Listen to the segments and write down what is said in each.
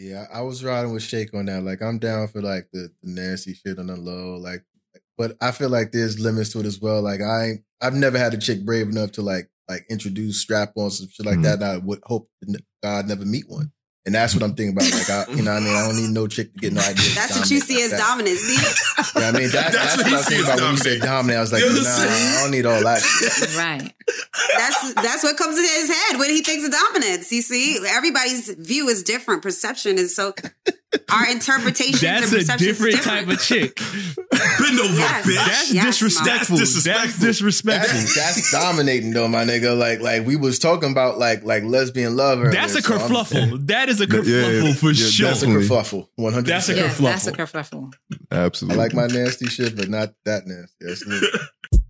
Yeah, I was riding with Shake on that. Like, I'm down for like the, the nasty shit on the low. Like, but I feel like there's limits to it as well. Like, I I've never had a chick brave enough to like like introduce strap on some shit like Mhm. that. And I would hope God never meet one. And that's what I'm thinking about. Like, I, you know, what I mean, I don't need no chick to get no idea. That's what you see as dominant. See, Yeah, I mean, that, that's, what I was thinking about when you said dominant. I was like, You nah. I don't need all that shit. Right. that's that's what comes in his head when he thinks of dominance. You see, everybody's view is different. Perception is so. Our interpretations That's and a different, is different. type of chick. Bend over, Yes. bitch. That's Yes, disrespectful. That's disrespectful. That's disrespectful. That's, that's dominating though, my nigga. Like, like we was talking about like like lesbian love. earlier, That's a so I'm- kerfluffle. That is a Yeah, kerfluffle yeah, for yeah, sure. That's a Definitely. kerfuffle. One hundred. That's a Yeah, kerfluffle. that's a kerfluffle. I Absolutely. like my nasty shit, but not that nasty.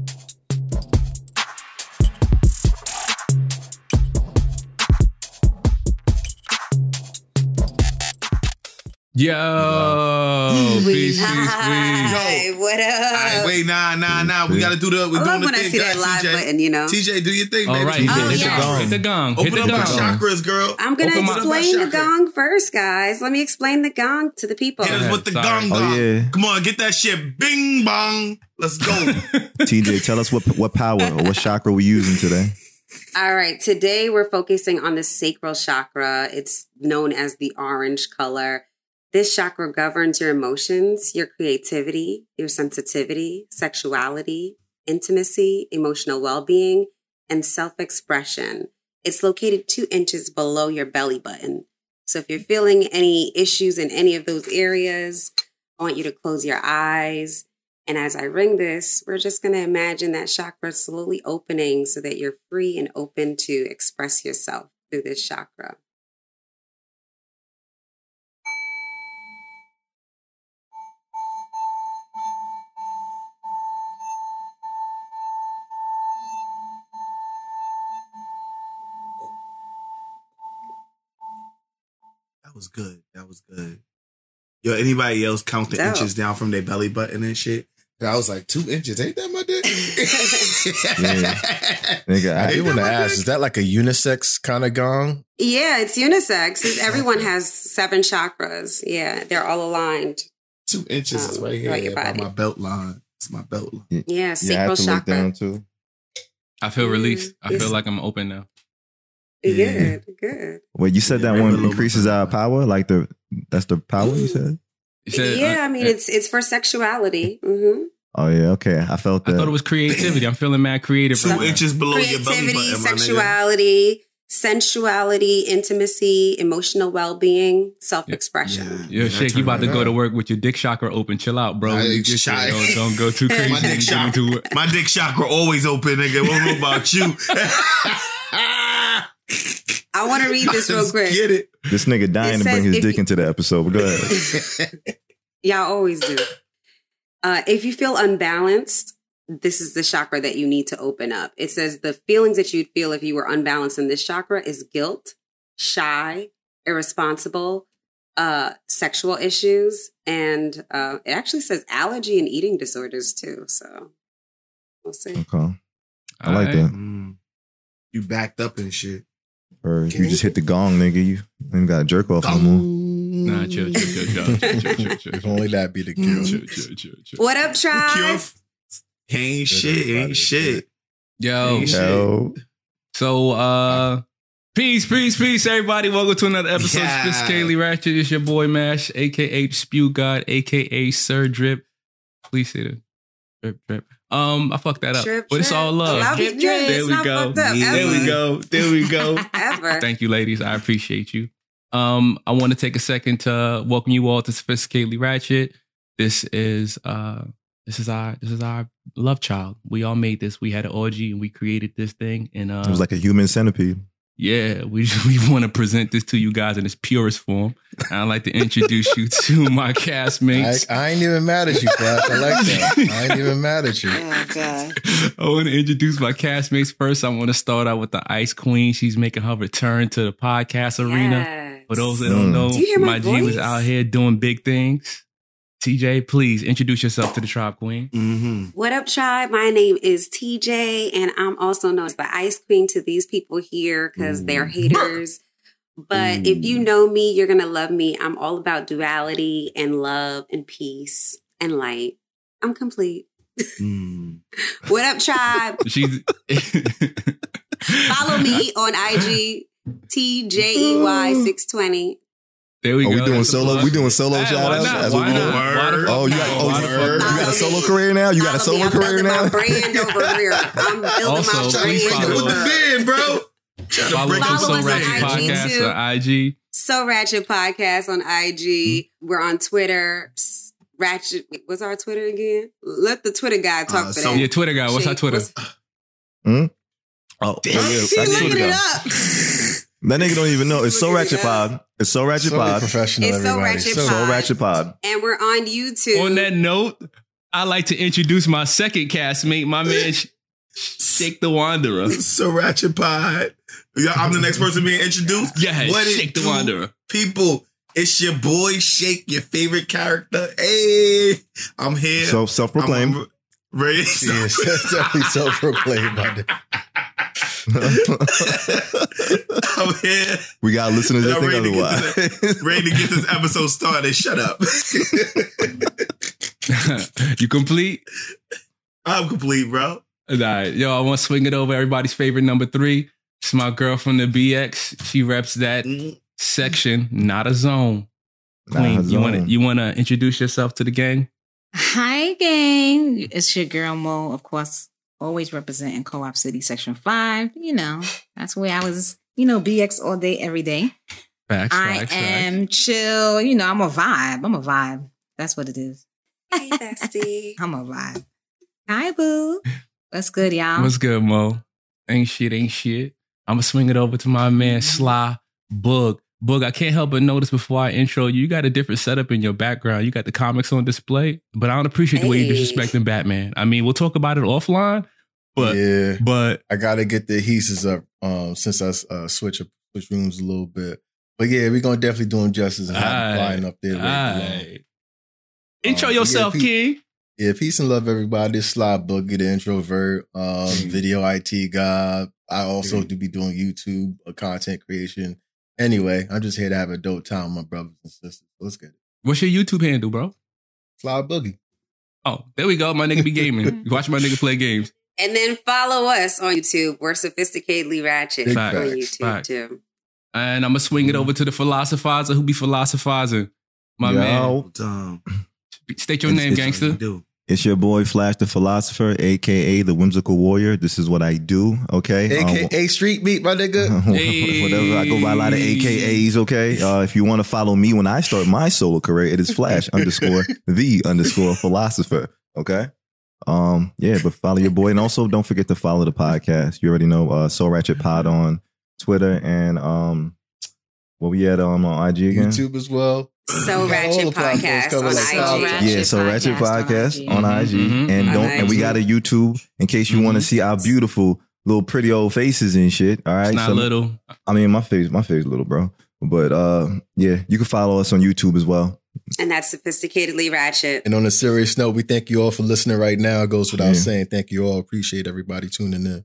Yo, We peace, peace, peace. live. What up? All right, wait, nah, nah, nah. We gotta do the. We're I doing love the when I see that live TJ. button, you know. TJ, do your thing, All baby. right, Oh, hit, the yes. gong, hit the gong. Open hit the up our gong. chakras, girl. I'm gonna Open explain the gong first, guys. Let me explain the gong to the people. Hit us with the Sorry. gong Oh, yeah. Come on, get that shit. Bing bong. Let's go. TJ, tell us what what power or what chakra we using today. All right, today we're focusing on the sacral chakra. It's known as the orange color. This chakra governs your emotions, your creativity, your sensitivity, sexuality, intimacy, emotional well being, and self expression. It's located two inches below your belly button. So if you're feeling any issues in any of those areas, I want you to close your eyes. And as I ring this, we're just going to imagine that chakra slowly opening so that you're free and open to express yourself through this chakra. That was good. That was good. Yo, anybody else count the Dope. inches down from their belly button and shit? And I was like, two inches. Ain't that my dick? Nigga, I I, do want to ask: Is that like a unisex kind of gong? Yeah, it's unisex. It's- Everyone has seven chakras. Yeah, they're all aligned. two inches is Um, right here your by my belt line. It's my belt line. Yeah, yeah, I sacral have to look chakra. down too. I feel released. I feel like I'm open now. Yeah. Good, good. Wait, you said Yeah, that maybe one increases our power? Like the that's the power you said? You said, yeah, uh, I mean uh, it's it's for sexuality. hmm Oh yeah, okay. I felt I thought it was creativity. I'm feeling mad creative. Two right inches below your belly Creativity, button, my nigga. sexuality, sensuality, intimacy, emotional well being, self expression. Yo, Yeah, shit, turn you about to right go to work with your dick chakra open. Chill out, bro. I You ain't get shy. don't, don't go too crazy. My dick chakra, into my dick chakra always open, nigga. What know about you? I want to read this real Let's quick. Get it. this nigga dying It to bring his dick you- into the episode. But go ahead. Y'all always do. Uh, if you feel unbalanced, this is the chakra that you need to open up. It says the feelings that you'd feel if you were unbalanced in this chakra is guilt, shy, irresponsible, uh, sexual issues, and uh, it actually says allergy and eating disorders too. So we'll see. Okay. I like Alright. that. Mm. You backed up and shit. Or you just hit the gong, nigga. You ain't got a jerk off no more. Nah, chill, chill, chill, chill, chill, chill. If only that be the cure. chill, chill, chill, chill. What up, Tribe? Ain't shit, ain't shit. Yo. Yo. So, uh, peace, peace, peace, everybody. Welcome to another episode yeah. of Kaylee Ratchet. It's your boy Mash, aka Spew God, aka Sir Drip. Please say that. Drip, drip. Um, I fucked that up. Drip, but it's all love. Love you, drip. There we go. up, There we ever. go. There we go. Ever. Thank you, ladies. I appreciate you. Um, I want to take a second to welcome you all to Sophisticatedly Ratchet. This is uh this is our this is our love child. We all made this. We had an orgy and we created this thing. And uh it was like a human centipede. Yeah, we we want to present this to you guys in its purest form. I'd like to introduce you to my I, castmates. I ain't even mad at you, Flash. I like that. I ain't even mad at you. Oh god. I want to introduce my castmates first. I want to start out with the Ice Queen. She's making her return to the podcast arena. Yes. For those that don't Mm. know, Do you hear my G was out here doing big things. TJ, please introduce yourself to the Tribe Queen. Mm-hmm. What up, tribe? My name is TJ, and I'm also known as the Ice Queen to these people here because they're haters. But if you know me, you're gonna love me. I'm all about duality and love and peace and light. I'm complete. Mm. What up, tribe? She's Follow me on IG, TJEY620. There we Oh, go. we doing That's solo- we doing solo Hey, shout outs? That's Why what we not? doing? Why the fuck Oh, you got, oh, Why you, the you got a solo career now? You got a solo I'm career now? my brand over here. I'm building Also, my please brand follow over us. bro. Follow break us on So us on Ratchet IG Podcast too. on IG. So Ratchet Podcast on IG. We're on Twitter. Ratchet. What's our Twitter again? Let the Twitter guy talk Uh, for so- that. Yeah, Twitter guy. What's our Twitter? what's- Oh, Damn. yeah, He looking it go. up. That nigga don't even know. It's so ratchet up. pod. It's so ratchet So pod. professional, It's So. Ratchet So Pod. ratchet pod. and we're on YouTube. On that note, I'd like to introduce my second castmate, my man Shake the Wanderer. So Ratchet Pod. Yeah, I'm the next person being introduced. Yeah, What Shake the Wanderer. People, it's your boy Shake, your favorite character. Hey, I'm here. So self proclaimed. I'm ready. Yes, that's definitely self-proclaimed. I'm here, we got listeners that think ready to get ready to get this episode started. Shut up. you complete? I'm complete, bro. All right, yo, I want to swing it over everybody's favorite number three. It's my girl from the BX. She reps that Mm, section, not a zone. Nah, Queen, you want to you want to introduce yourself to the gang? Hi, gang. It's your girl Mo, of course, always representing Co op City Section 5. You know, that's where I was, you know, BX all day, every day. Facts, I facts, am chill. You know, I'm a vibe. I'm a vibe. That's what it is. Hey, bestie. I'm a vibe. Hi, boo. What's good, y'all? What's good, Mo? Ain't shit, ain't shit. I'm gonna swing it over to my man mm-hmm. Sly Boog. Boog, I can't help but notice before I intro you, you got a different setup in your background. You got the comics on display, but I don't appreciate the way you're disrespecting Batman. I mean, we'll talk about it offline, but yeah, but I gotta get the adhesives up um, since I uh, switch up switch rooms a little bit. But yeah, we're gonna definitely do them justice and have them Aight, flying up there. ready to intro Um, yeah, yourself, Pete- King. Yeah, peace and love, everybody. This Sly Boogie, the introvert, um, video IT guy. I also do be doing YouTube uh, content creation. Anyway, I'm just here to have a dope time with my brothers and sisters. Let's get it. What's your YouTube handle, bro? Sly Boogie. Oh, there we go. My nigga be gaming. Watch my nigga play games. And then follow us on YouTube. We're sophisticatedly ratchet Big on facts. YouTube Facts. too. And I'm gonna swing it over to the philosophizer who be philosophizing. My man. Yo, Um, State your name, gangster. do. It's your boy Flash the Philosopher, aka the Whimsical Warrior. This is what I do. Okay. Um, AKA Street Beat, my nigga. Whatever. I go by a lot of AKAs, okay? Uh, if you want to follow me when I start my solo career, it is Flash underscore the underscore philosopher. Okay. Um, yeah, but follow your boy. And also don't forget to follow the podcast. You already know uh So Ratchet Pod on Twitter and um what we at um, on IG again? YouTube as well. So Got all Ratchet Podcast on IG. Ratchet yeah, so Ratchet Podcast Podcast on on IG. IG, Mhm. and On don't and we got a YouTube in case you want to see our beautiful little pretty old faces and shit. All right, It's not So- little. I mean, my face, my face, is little bro. But uh, yeah, you can follow us on YouTube as well. And that's sophisticatedly ratchet. And on a serious note, we thank you all for listening right now. It goes without Yeah. saying. Thank you all. Appreciate everybody tuning in.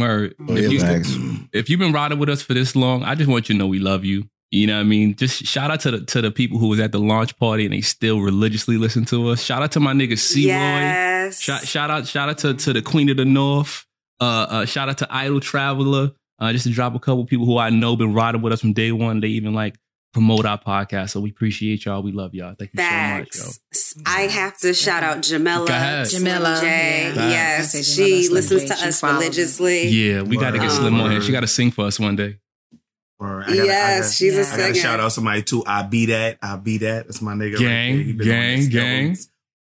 Word. Oh, if, yeah, you, if you've been riding with us for this long, I just want you to know we love you. You know what I mean? Just shout out to the to the people who was at the launch party and they still religiously listen to us. Shout out to my nigga C Roy. Yes. Shout, shout out shout out to, to the Queen of the North. Uh, uh shout out to Idle Traveler. Uh, just to drop a couple people who I know been riding with us from day one. They even like promote our podcast. So we appreciate y'all. We love y'all. Thank you so much, yo. I have to shout out Jamela. Go ahead. J. yeah. Yes, I she Slim listens J. to She us follows me. religiously. Yeah, we got to get Word. Slim on here. She um, got to sing for us one day. Or I gotta, Yes, I gotta, she's a Yeah. I gotta singer. shout out somebody too. I be that. I be that. That's my nigga. Gang, right there. He been on gang, gang.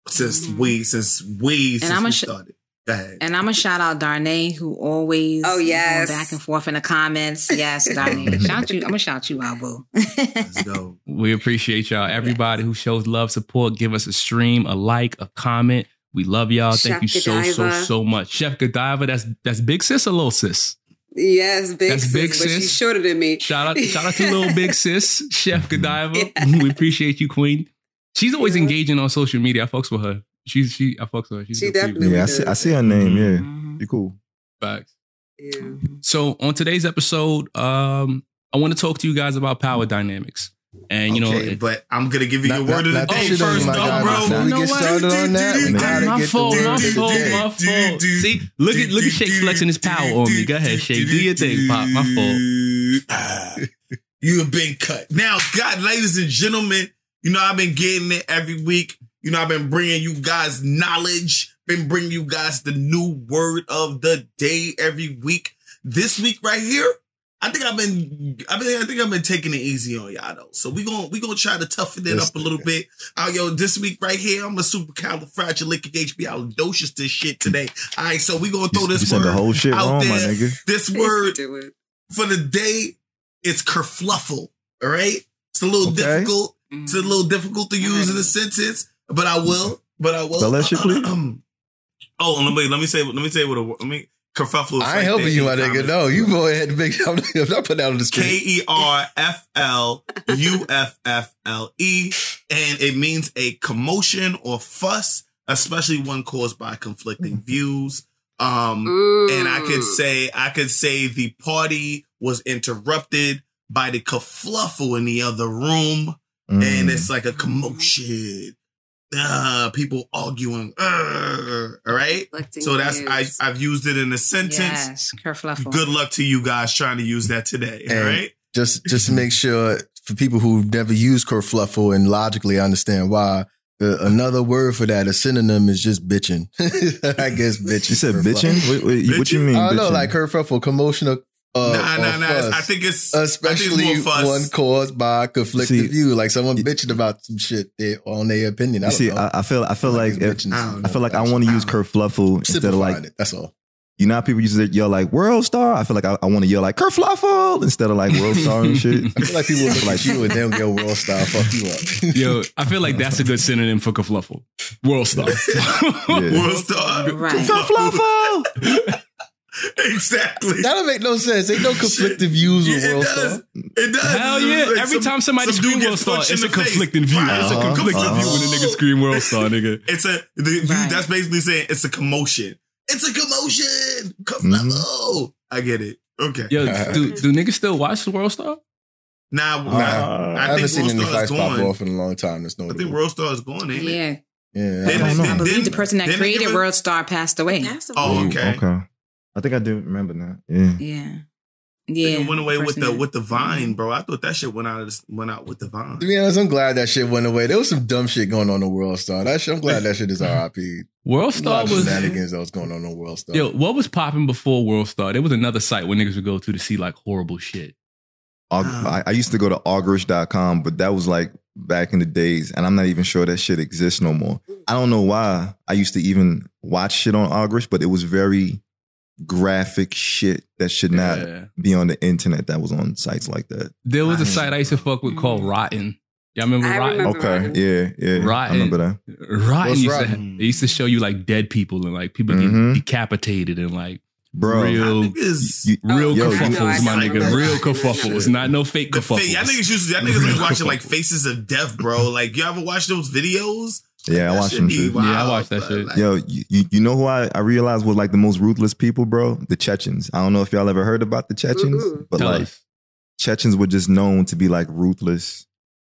Since we, since we, since I'ma we sh- started. Go ahead. And I'm gonna shout out Darnay, who always Oh, yes. going back and forth in the comments. Yes, Darnay. shout you. I'm gonna shout you out, boo. Let's go. We appreciate y'all. Everybody who shows love, support, give us a stream, a like, a comment. We love y'all. Thank Chef you so, so, so much. Chef Godiva, that's that's big sis or little sis? Yes, big That's sis, big but sis. she's shorter than me. Shout out, shout out to little big sis, Chef Godiva. We appreciate you, Queen. She's always engaging on social media. I fucks with her. She's she I fucks with her. She's She a good definitely Yeah, I see. I see her name. Yeah, she cool. Facts. Yeah. So on today's episode, um, I want to talk to you guys about power dynamics. And you know, okay, it- but I'm gonna give you Not- your word not- of the day first, though, bro. before we You know get what? started on that, we gotta my get the fault, word my of the fault, day. my fault. See, look at look at Shake flexing his power on me. Go ahead, Shake. Do your thing, Pop. My fault. You have been cut. Now, God, ladies and gentlemen, you know, I've been getting it every week. You know, I've been bringing you guys knowledge, been bringing you guys the new word of the day every week. This week right here, I think I've been, I mean, I think I've been taking it easy on y'all though. So we gonna we gonna try to toughen it This up a little bit. Oh, yo, this week right here, I'm a super supercalifragilisticexpialidocious this shit today. All right, so we gonna throw this you word the whole shit out wrong, my there. nigga. This word for the day is kerfluffle. All right, it's a little Okay. difficult. It's a little difficult to use in a sentence, but I will. But I will. Spell that shit, please. oh, let me let me say let me say what a. Let me kerfuffle. is I right ain't helping there you, my nigga. No, you go ahead and make. I'm not putting out on the K screen. E R F L U F F L E, and it means a commotion or fuss, especially one caused by conflicting views. Um, and I could Mm. say I could say the party was interrupted by the kerfluffle in the other room, and Mm. it's like a commotion. Uh, people arguing. Uh, all right. So that's I, I've used it in a sentence. Yes, kerfluffle. Good luck to you guys trying to use that today. All And right. Just just to make sure for people who've never used kerfluffle and logically understand why. The, another word for that, a synonym is just bitching. I guess bitching. You said bitching. What, what, what you mean? I don't know, like kerfuffle, commotion of uh, nah, nah, or nah. fuss. I think it's especially think it's more fuss. one caused by conflicting See- view, like someone bitching about some shit they, on their opinion. I don't see, know. I, I feel, I feel like, it's if, I I feel like I want to use I don't kerfluffle instead of like, it. That's all. you know how people used to yell like world star. I feel like I, I want to yell like kerfluffle instead of like world star and shit. I feel like people look Like- you and they'll go world Star." fuck you up. Yo, I feel like that's a good synonym for kerfluffle. World star. Yeah. World star. Right. Kerfluffle. exactly. That'll make no sense. Ain't no conflicting views with Yeah, world it does. star. It does. Hell yeah! Like Every some- time somebody some dude scream world star, it's a the face. conflicting view. Right, It's a conflicting uh-huh. view when the nigga scream world star, nigga. It's a the, you, Right. that's basically saying it's a commotion. It's a commotion. Mm-hmm. Kerfluffle. I get it. Okay. Yo, do, do niggas still watch the world star? Now, Nah, nah, I, I, haven't think seen World any Star fights pop off in a long time. That's no. I think World Star is gone, ain't it? Yeah. Yeah, I then- I believe the person that created give it- World Star passed away. Oh, okay. okay. I think I do remember that. Yeah. Yeah. Yeah, Yeah. went away with the with the Vine, bro. I thought that shit went out of this, went out with the Vine. To be honest, I'm glad that shit went away. There was some dumb shit going on in World Star. That shit, I'm glad that shit is RIP. World Star of was shenanigans that was going on in World Star. yo. What was popping before World Star? There was another site where niggas would go to to see like horrible shit. Um, I, I used to go to ogrish.com, but that was like back in the days, and I'm not even sure that shit exists no more. I don't know why I used to even watch shit on Ogrish, but it was very graphic shit that should not Yeah. be on the internet that was on sites like that. There was a I- site I used to fuck with called Rotten. Y'all remember I Rotten? remember. Okay, Rotten. yeah, yeah. I remember that. Rotten What's used Rotten? to they used to show you like dead people and like people Mhm. getting decapitated and like Bro, real Niggas, you- real Yo, kerfuffles, know, my nigga. Real Rotten. I kerfuffles, not no fake the fa- y'all niggas used to, y'all niggas like watching like. Faces of Death, bro. Like you all ever watch those videos? Yeah, I That watched shit them be too. Yeah, I wild, watched that shit. like, Yo, you, you you know who I, I realized was like the most ruthless people, bro? The Chechens. I don't know if y'all ever heard about the Chechens, Mm-mm. but Tell like us. Chechens were just known to be like ruthless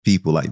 people, like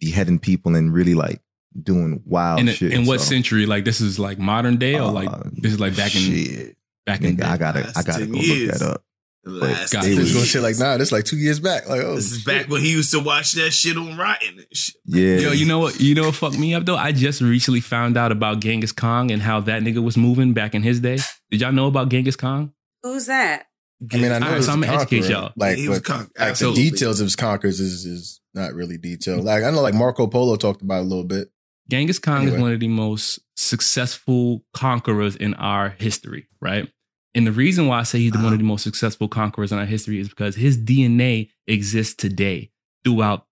beheading people and really like doing wild In, shit. in what so, century? Like this is like modern day or like uh, this is like back in shit. back in Nigga, I gotta Last I gotta go years. look that up. The last God, They It was was- going shit like, nah, this like two years back. Like, oh, This is shit. back when he used to watch that shit on Rotten shit. Yeah. Yo, you know what? You know what fucked me up though? I just recently found out about Genghis Khan and how that nigga was moving back in his day. Did y'all know about Genghis Khan? Who's that? I mean, I know Alright, it's so a I'ma educate y'all. Like, He was but, con- like the details of his conquerors is is not really detailed. Like I know, like Marco Polo talked about it a little bit. Genghis Khan Anyway. is one of the most successful conquerors in our history, right? And the reason why I say he's the one of uh-huh. the most successful conquerors in our history is because his DNA exists today throughout,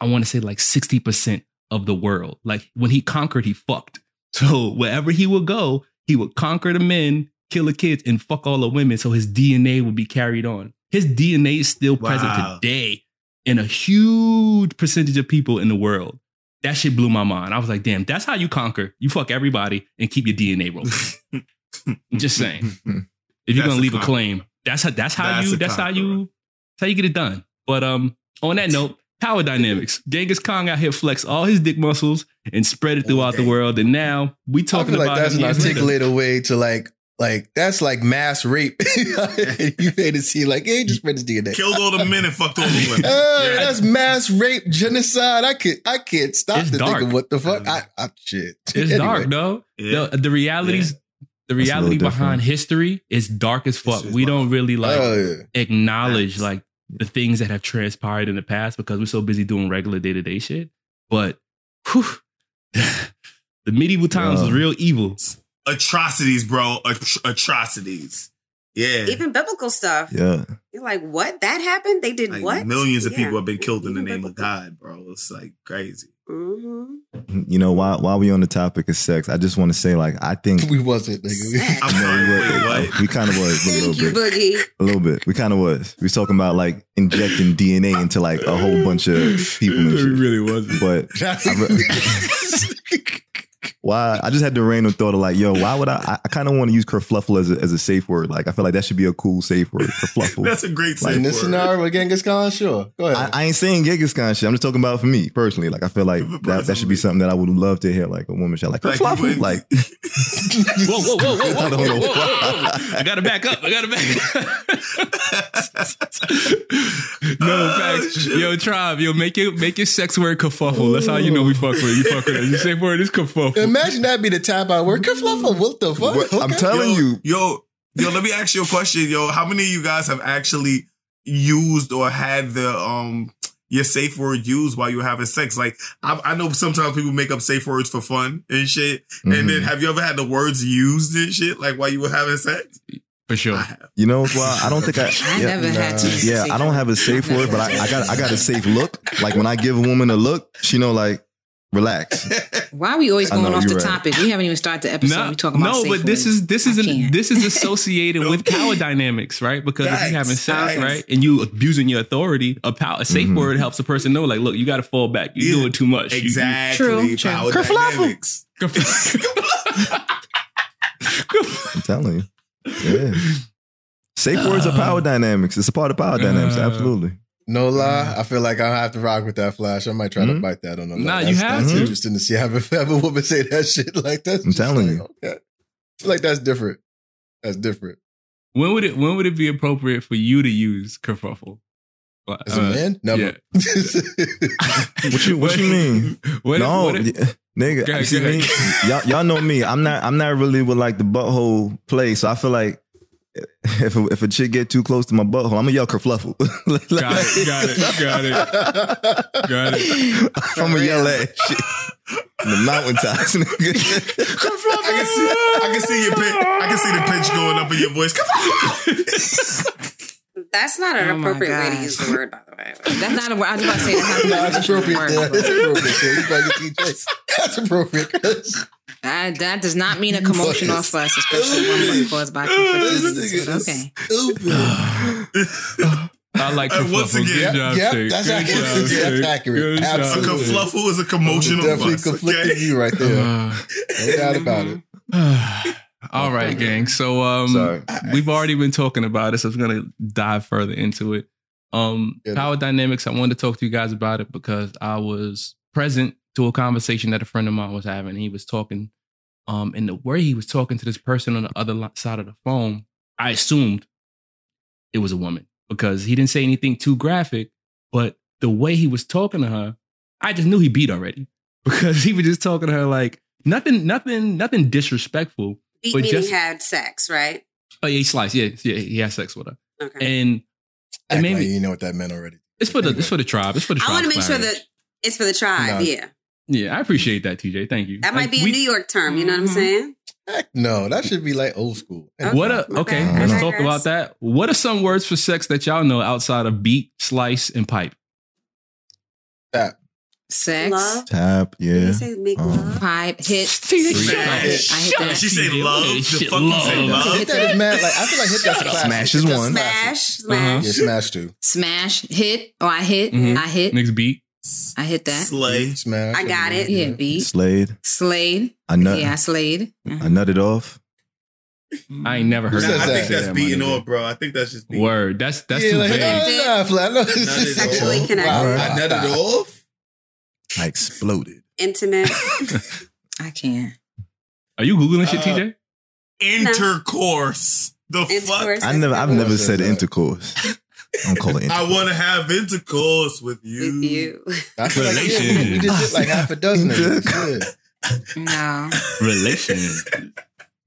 I want to say like 60% of the world. Like when he conquered, he fucked. So wherever he would go, he would conquer the men, kill the kids, and fuck all the women. So his DNA would be carried on. His DNA is still present today in a huge percentage of people in the world. That shit blew my mind. I was like, damn, that's how you conquer. You fuck everybody and keep your DNA rolling. I'm just saying. If you're That's gonna leave a conqueror. claim, that's how that's how That's you that's how you that's how you get it done. But um on that note, power dynamics. Genghis Khan out here flex all his dick muscles and spread it throughout the world. And now we I talking feel like about that's an years later. articulated way to like, like that's like mass rape. you made it seem like, yeah, he just spread his DNA. Killed all the men and fucked all the women. Hey, Yeah. that's mass rape, genocide. I could, I can't stop It's to dark. think of what the fuck. I, I shit. It's Anyway. dark, though. Yeah. The, the realities, the That's a little reality behind history is dark as fuck. We don't really like Oh yeah. acknowledge Facts. like the things that have transpired in the past because we're so busy doing regular day to day shit. But whew, the medieval times was real evil. Atrocities, bro. At- atrocities. Yeah. Even biblical stuff. Yeah. You're like, what? That happened? They did Like what? millions of Yeah. people have been killed in the Even name of. God, bro. It's like crazy. Mhm. You know, while while we on the topic of sex, I just want to say, like, I think We wasn't, nigga. I'm No, sorry. we, were- what? we kind of was a little you, bit, Boogie. a little bit. We kind of was. We was talking about like injecting DNA into like a whole bunch of people and shit. really wasn't. But I re- why? I just had the random thought of like, yo, why would I? I, I kind of want to use kerfluffle as a, as a safe word. Like, I feel like that should be a cool safe word. Kerfluffle. That's a great Like, In this word. scenario with Genghis Khan, sure. Go ahead. I, I ain't saying Genghis Khan shit. I'm just talking about for me personally. Like, I feel like that, that should be something that I would love to hear. Like a woman shout like Like, kerfluffle. wouldn't- Like, Whoa, whoa, whoa, whoa, I whoa, don't whoa, know whoa, whoa, whoa. I gotta back up. I gotta back. Up. no ah, facts. Yo, tribe. Yo, make it make your sex word kerfuffle. That's how you know we fuck with it. You fuck with it. Your safe word is kerfuffle. Imagine that be the tap out word. Kerfluffle. What the fuck? what- I'm telling yo, you, Yo, yo, let me ask you a question, yo. How many of you guys have actually used or had the um your safe word used while you were having sex? Like I, I know sometimes people make up safe words for fun and shit. Mhm. And then have you ever had the words used and shit like while you were having sex? For sure. You know, well, I don't think I. I yeah, never had to. Yeah, I don't have a safe word, but I, I got I got a safe look. Like when I give a woman a look, she know like relax. Why are we always going off the right. topic? We haven't even started the episode. No, we talking about no, but this words. is this is an, this is associated with power dynamics, right? Because if you're having sex, facts. right, and you abusing your authority, a power a safe Mhm. word helps a person know, like, look, you got to fall back. You're Yeah. doing too much. You- you- Exactly. True, true. Power Kerfluffle. dynamics. I'm telling you, yeah. Safe words are power dynamics. It's a part of power dynamics. Uh, Absolutely. No lie, I feel like I have to rock with that flash. I might try to Mhm. bite that on the Nah, you have that's to. interesting to see. Have a, have a woman say that shit like that. I'm telling you. Okay. I feel like that's different. That's different. When would it when would it be appropriate for you to use kerfuffle? As a Uh, man, never. yeah. What you What you mean? What, no, what- nigga. Ahead, see go ahead. me? Y'all, y'all know me. I'm not. I'm not really with like the butthole play. So I feel like if a, if a chick get too close to my butthole, I'm gonna yell kerfluffle. Like- Got it, got it, got it, got it. I'm gonna yell at shit. The mountaintops, nigga. I can see I can see your pitch. I can see the pitch going up in your voice. That's not an Oh appropriate way to use the word, by the way. That's not a word. I was about to say that's not Nah, a appropriate. word, Yeah, but it's appropriate. You gotta get That's appropriate. That, that does not mean a commotion off us, especially one caused by conflicting This needs, nigga but is Okay. stupid. I like And once again- Good job, Yep, Shay. that's Good accurate. job, That's accurate. Good job, A Absolutely. Confluffle is a commotion of Definitely us. conflicting Okay? you right there. Uh, No doubt about it. All right, gang. So um Sorry. we've already been talking about it, so I'm gonna dive further into it. Um Good. power dynamics, I wanted to talk to you guys about it because I was present to a conversation that a friend of mine was having. He was talking um and the way he was talking to this person on the other side of the phone, I assumed it was a woman because he didn't say anything too graphic, but the way he was talking to her, I just knew he beat already because he was just talking to her like nothing, nothing, nothing disrespectful. Beat But meaning just- had sex, right? Oh yeah, he sliced. Yeah, yeah, he had sex with her, Okay. and Act maybe- like you know what that meant already. it's for the Anyway. it's for the tribe. It's for the I want to make sure that it's for the tribe. No. Yeah. Yeah, I appreciate that, TJ. Thank you. That might Like, be a we- New York term. You know what I'm Mhm. saying? Heck no, that should be like old school. What a my okay. bad. Let's talk about that. What are some words for sex that y'all know outside of beat, slice, and pipe? Tap. Sex, Love. Tap, yeah. you say make Um, love? pipe, hit. TJ, Smash. I hit that. She said love. okay, The shit, fuck love. say love? Hit that is mad. Like I feel like hit that's a classic. Smash is one. classic. Smash, smash. Yeah, smash too. Smash, hit, or I hit, Mhm. I hit, Next beat. I hit that. Slay. Smash. I got it. Yeah, beat, Slade. slayed. I nut. Yeah, I slayed. Uh-huh. I nutted off. I ain't never heard says Nah, I think that's my beating off, bro. I think that's just beating. Word. That's that's yeah, too like, vague. oh, nah, Flat. I know it's Nutted Sexually connected. I nutted it off. I exploded. Intimate. I can't. Are you googling shit, Uh, TJ? Intercourse. The fuck. I never. I've never said that? intercourse. I don't call it I want to have intercourse with you. with you. I feel like yeah, we just hit like half a dozen of these. Yeah. No. Relation.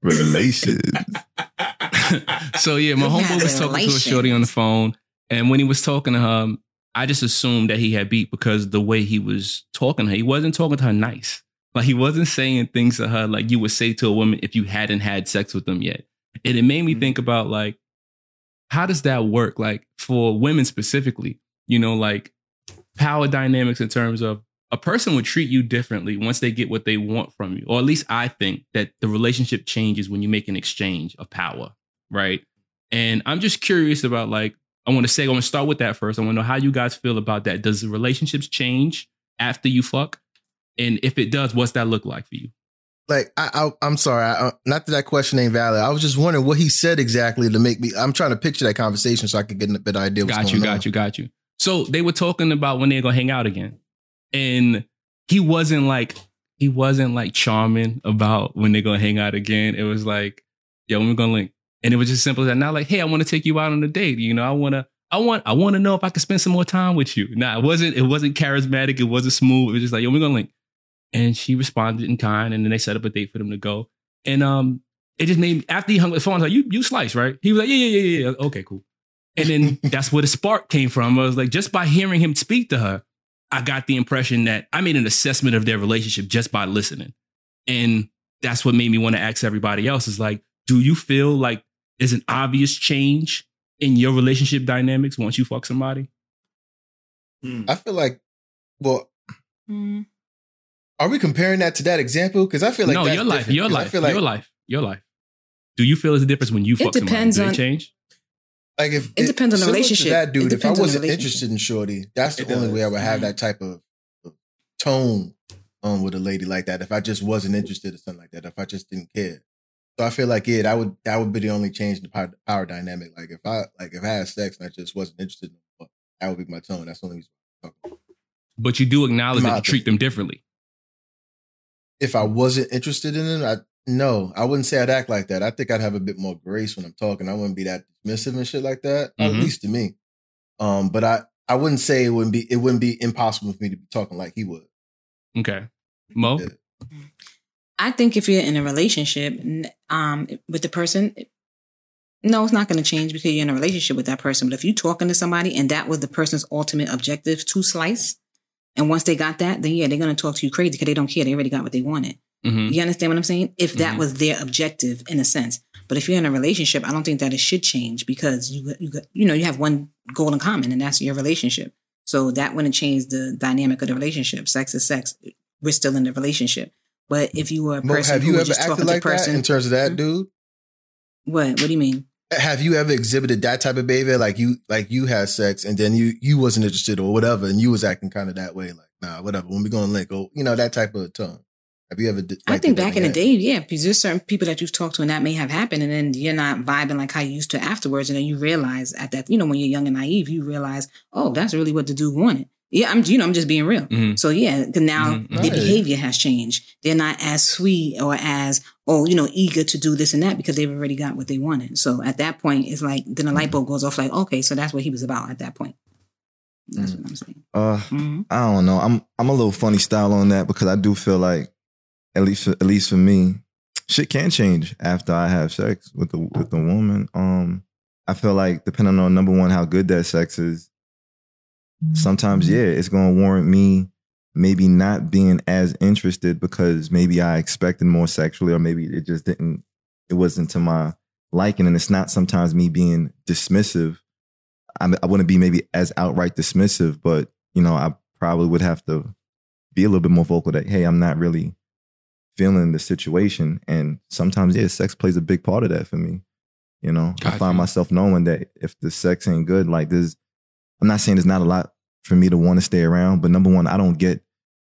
Relations. so yeah, my We homeboy was talking to a shorty on the phone, and when he was talking to her, I just assumed that he had beat because the way he was talking to her, he wasn't talking to her nice. Like he wasn't saying things to her like you would say to a woman if you hadn't had sex with them yet. And it made me mm-hmm. think about like, how does that work? Like for women specifically, you know, like power dynamics in terms of a person would treat you differently once they get what they want from you. Or at least I think that the relationship changes when you make an exchange of power, right? And I'm just curious about like, I want to say, I want to start with that first. I want to know how you guys feel about that. Does the relationships change after you fuck? And if it does, what's that look like for you? Like I, I I'm sorry, I, uh, not that that question ain't valid. I was just wondering what he said exactly to make me. I'm trying to picture that conversation so I could get a better idea. What's Got you, got on. you, got you. So they were talking about when they're gonna hang out again. And he wasn't like he wasn't like charming about when they're gonna hang out again. It was like, yo, when we're gonna link. And it was just simple as that. Not like, hey, I want to take you out on a date. You know, I wanna I want I want to know if I can spend some more time with you. Nah, it wasn't it wasn't charismatic, it wasn't smooth. It was just like, yo, we're gonna link. And she responded in kind, and then they set up a date for them to go. And um, it just made me after he hung up the phone, I was like, you you slice, right? He was like, yeah, yeah, yeah, yeah. Okay, cool. And then that's where the spark came from. I was like, just by hearing him speak to her, I got the impression that I made an assessment of their relationship just by listening. And that's what made me want to ask everybody else is like, do you feel like there's an obvious change in your relationship dynamics once you fuck somebody? Hmm. I feel like, well, Mm. are we comparing that to that example? Because I feel like no, that's your life, different, your 'cause I life, feel like, your life, your life. Do you feel there's a difference when you It fuck depends somebody? Do they on- change? Like if It depends on the relationship. That dude, if I depends on the wasn't interested in Shorty, that's the It only does. way I would have that type of of tone um with a lady like that. If I just wasn't interested in something like that, if I just didn't care. So I feel like yeah, that would that would be the only change in the power, power dynamic. Like if I like if I had sex and I just wasn't interested in it, that would be my tone. That's the only reason. I'm talking. But you do acknowledge that you treat them differently. If I wasn't interested in it, I no, I wouldn't say I'd act like that. I think I'd have a bit more grace when I'm talking. I wouldn't be that dismissive and shit like that. At Mhm. least to me. Um, but I I wouldn't say it wouldn't be it wouldn't be impossible for me to be talking like he would. Okay. Mo? Yeah. I think if you're in a relationship um, with the person, no, it's not going to change because you're in a relationship with that person. But if you're talking to somebody and that was the person's ultimate objective to slice, and once they got that, then yeah, they're going to talk to you crazy because they don't care. They already got what they wanted. Mhm. You understand what I'm saying? If that Mhm. was their objective in a sense. But if you're in a relationship, I don't think that it should change because you you got, you know you have one goal in common and that's your relationship. So that wouldn't change the dynamic of the relationship. Sex is sex. We're still in the relationship. But if you were a person have who you was ever just acted talking to like person, that in terms of that, Hmm? dude? what? What do you mean? Have you ever exhibited that type of behavior? Like you like you had sex and then you you wasn't interested or whatever, and you was acting kind of that way, like nah, whatever. When we going to link, or you know that type of tone. Have you ever? Did, I think back in the day, yeah, because there's certain people that you've talked to and that may have happened, and then you're not vibing like how you used to afterwards, and then you realize at that, you know, when you're young and naive, you realize, oh, that's really what the dude wanted. Yeah, I'm, you know, I'm just being real. Mhm. So yeah, 'cause now Mhm. their Right. behavior has changed. They're not as sweet or as oh, you know, eager to do this and that because they've already got what they wanted. So at that point, it's like then the light bulb goes off. Like, okay, so that's what he was about at that point. That's what I'm saying. Uh, hmm I don't know. I'm I'm a little funny style on that because I do feel like, at least for, at least for me, shit can change after I have sex with the with the woman. Um, I feel like depending on number one how good that sex is, sometimes yeah, mm-hmm. it's gonna warrant me maybe not being as interested because maybe I expected more sexually, or maybe it just didn't, it wasn't to my liking. And it's not sometimes me being dismissive. I, I wouldn't be maybe as outright dismissive, but you know, I probably would have to be a little bit more vocal that, hey, I'm not really feeling the situation. And sometimes, yeah, sex plays a big part of that for me. You know, I find you. myself knowing that if the sex ain't good, like there's, I'm not saying there's not a lot for me to want to stay around, but number one, I don't get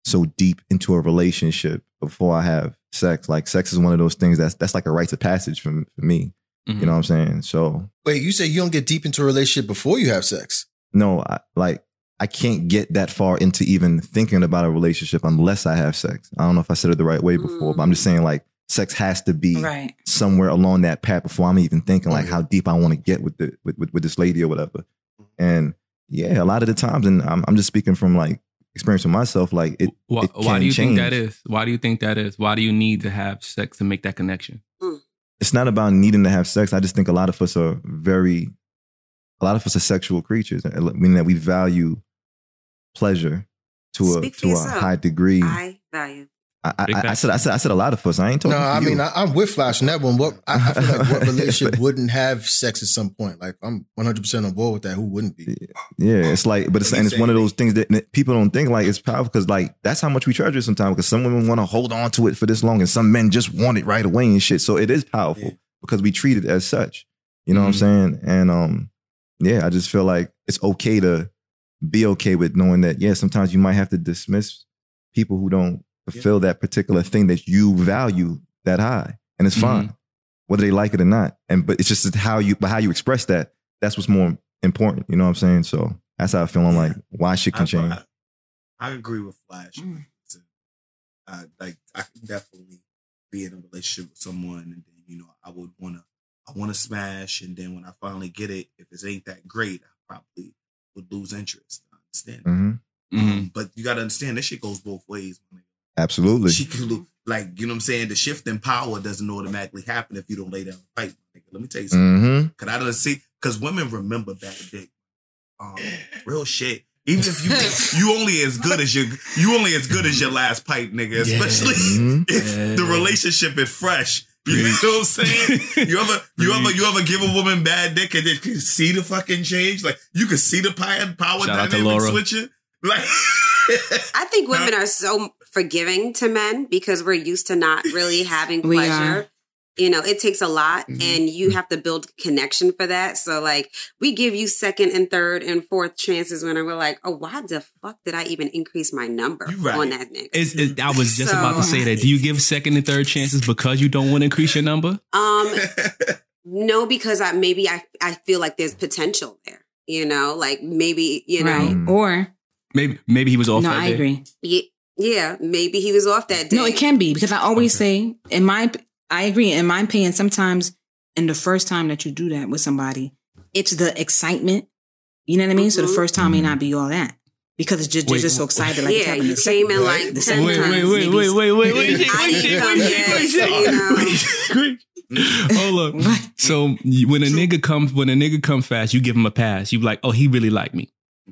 so deep into a relationship before I have sex. Like sex is one of those things that's that's like a rite of passage for, for me. Mhm. You mm-hmm. know what I'm saying? So Wait, you say you don't get deep into a relationship before you have sex? no, I, like I can't get that far into even thinking about a relationship unless I have sex. I don't know if I said it the right way before, but I'm just mm. saying like sex has to be Right. somewhere along that path before I'm even thinking like Okay. how deep I want to get with the with, with, with this lady or whatever. Mm-hmm. And yeah, a lot of the times, and I'm I'm just speaking from like experience with myself, like it. Why, it why do you change. think that is? Why do you think that is? Why do you need to have sex to make that connection? Mm. It's not about needing to have sex. I just think a lot of us are very, a lot of us are sexual creatures, uh, meaning that we value pleasure to a Speak for to a yourself. high degree. I value. I, I, I, I said I said I said a lot of us. I ain't talking. No, to I you. mean I, I'm with Flash on that one. What I, I feel like what relationship wouldn't have sex at some point? Like I'm 100 percent on board with that. Who wouldn't be? Yeah, it's like, but it's What and it's one of those things that, that people don't think like it's powerful because like that's how much we treasure it sometimes. Because some women want to hold on to it for this long, and some men just want it right away and shit. So it is powerful Yeah. because we treat it as such. You know what I'm saying? And um, yeah, I just feel like it's okay to be okay with knowing that. Yeah, sometimes you might have to dismiss people who don't fulfill that particular thing that you value that high, and it's fine whether they like it or not. And but it's just how you, but how you express that. That's what's more important. You know what I'm saying? So that's how I feel. I'm like, why shit can I, change. I, I agree with Flash. Mm. Uh, like I can definitely be in a relationship with someone, and then you know I would want to, I want to smash, and then when I finally get it, if it ain't that great, I probably would lose interest. I understand, hmm um, but you got to understand this shit goes both ways. my nigga. Absolutely. She can lo- like you know what I'm saying. The shift in power doesn't automatically happen if you don't lay down the pipe. Let me tell you something. hmm Cause I don't see because women remember bad dick. Um, real shit. Even if you you only as good as your you only as good as your last pipe, nigga. Especially Mhm. if Yeah. the relationship is fresh. You know what I'm saying? You ever you ever you ever give a woman bad dick and then you see the fucking change? Like you can see the power power Shout out to dynamic switching. Like I think women are so forgiving to men because we're used to not really having pleasure. You know, it takes a lot Mhm. and you have to build connection for that. So like we give you second and third and fourth chances when we're like, oh, why the fuck did I even increase my number right. on that nigga? It's, it, I was just So- about to say that. Do you give second and third chances because you don't want to increase your number? Um, no, because I maybe I I feel like there's potential there. You know, like maybe you know, right. Or Maybe maybe he was off no, that I day. agree. ye- yeah, maybe he was off that day. No, it can be because I always say in my I agree. In my opinion, sometimes in the first time that you do that with somebody, it's the excitement. You know what I mean? So the Mhm. first time may not be all that because it's just Wait, you're just so excited like it's Yeah, happening. you the came second- in Right. like the 10 second Wait, time, times. wait, wait, maybe wait, wait, wait, wait, wait, I wait, didn't wait, come wait, yet, wait, so, you know. wait, wait. Hold up. What? So you- when a nigga comes, when a nigga come fast, you give him a pass. You be like, oh, he really like me.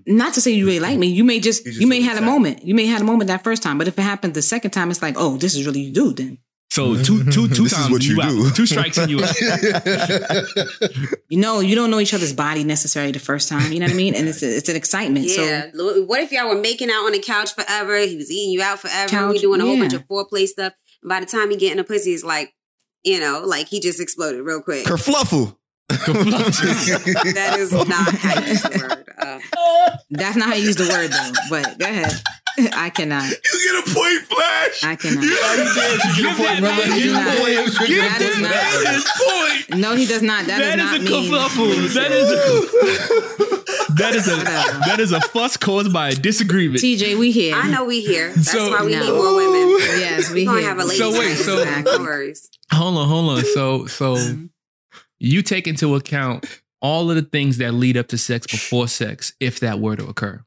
Not to say you really like me. You may just, You you, may feel had a moment. You may had a moment that first time, but if it happens the second time, it's like, oh, this is really you do. Then So two, two, two This is times what you out. do. Two strikes and you out. you know you don't know each other's body necessarily the first time. You know what I mean? And it's a, it's an excitement. Yeah. So What if y'all were making out on the couch forever? He was eating you out forever. Couch, we doing a whole bunch of foreplay stuff. And by the time he get in the pussy, it's like, you know, like he just exploded real quick. Kerfluffle. That is not how you use the word. Uh, that's not how you use the word though. But go ahead. I cannot. you get a point, Flash. I cannot. You Give that man Give his that- point. Give that is that man his point. No, he does not. That, That does is not a mean. kerfuffle. That is a that is a that is a fuss caused by a disagreement. TJ, we here. I know we here. That's So- why we No. need more women. Yes, we We're gonna here. have a ladies' So wait, night. so- no worries. Hold on, hold on. So so Mhm. You take into account all of the things that lead up to sex before sex, if that were to occur.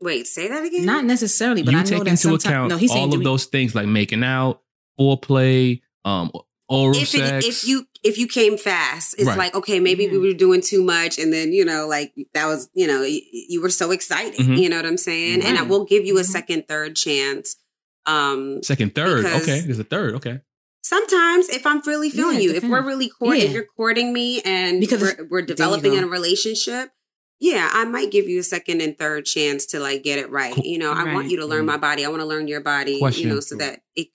Wait, say that again. Not necessarily, but you I take that into sometimes. account No, he's saying all do of we- those things like making out, foreplay, um, oral if sex. if you if you came fast, it's Right. like okay, maybe we were doing too much, and then you know, like that was you know, you, you were so excited. Mhm. You know what I'm saying? And I Right. will give you a second, third chance. Um, Second, third. Because- okay, there's a third. Okay. Sometimes if I'm really feeling Yeah, you, if we're really courting, if you're courting me, and Because we're, we're developing in a relationship. Yeah, I might give you a second and third chance to like get it right. You know, I want you to learn my body. I want to learn your body. Question. You know, so that it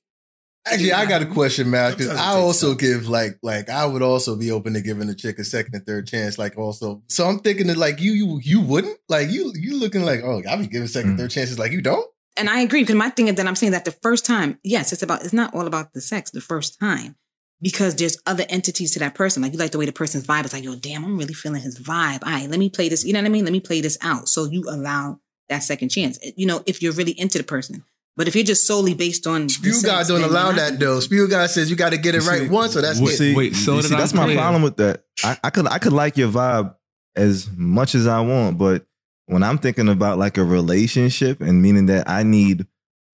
Actually, I got a question, man. Because I also time. give like like I would also be open to giving a chick a second and third chance. Like also, so I'm thinking that like you you you wouldn't like you you looking like oh I'll be giving second Mm. third chances. Like you don't. And I agree because my thing is that I'm saying that the first time, yes, it's about it's not all about the sex the first time because there's other entities to that person. Like you like the way the person's vibe is like, yo, damn, I'm really feeling his vibe. All right, let me play this. You know what I mean? Let me play this out. So you allow that second chance. You know, if you're really into the person. But if you're just solely based on the Spew sex, God don't allow that though. Spew God says you got to get it You right see- once, so that's Well, it. see, Wait, so you did see, I that's my clear? problem with that. I, I could I could like your vibe as much as I want, but when I'm thinking about like a relationship and meaning that I need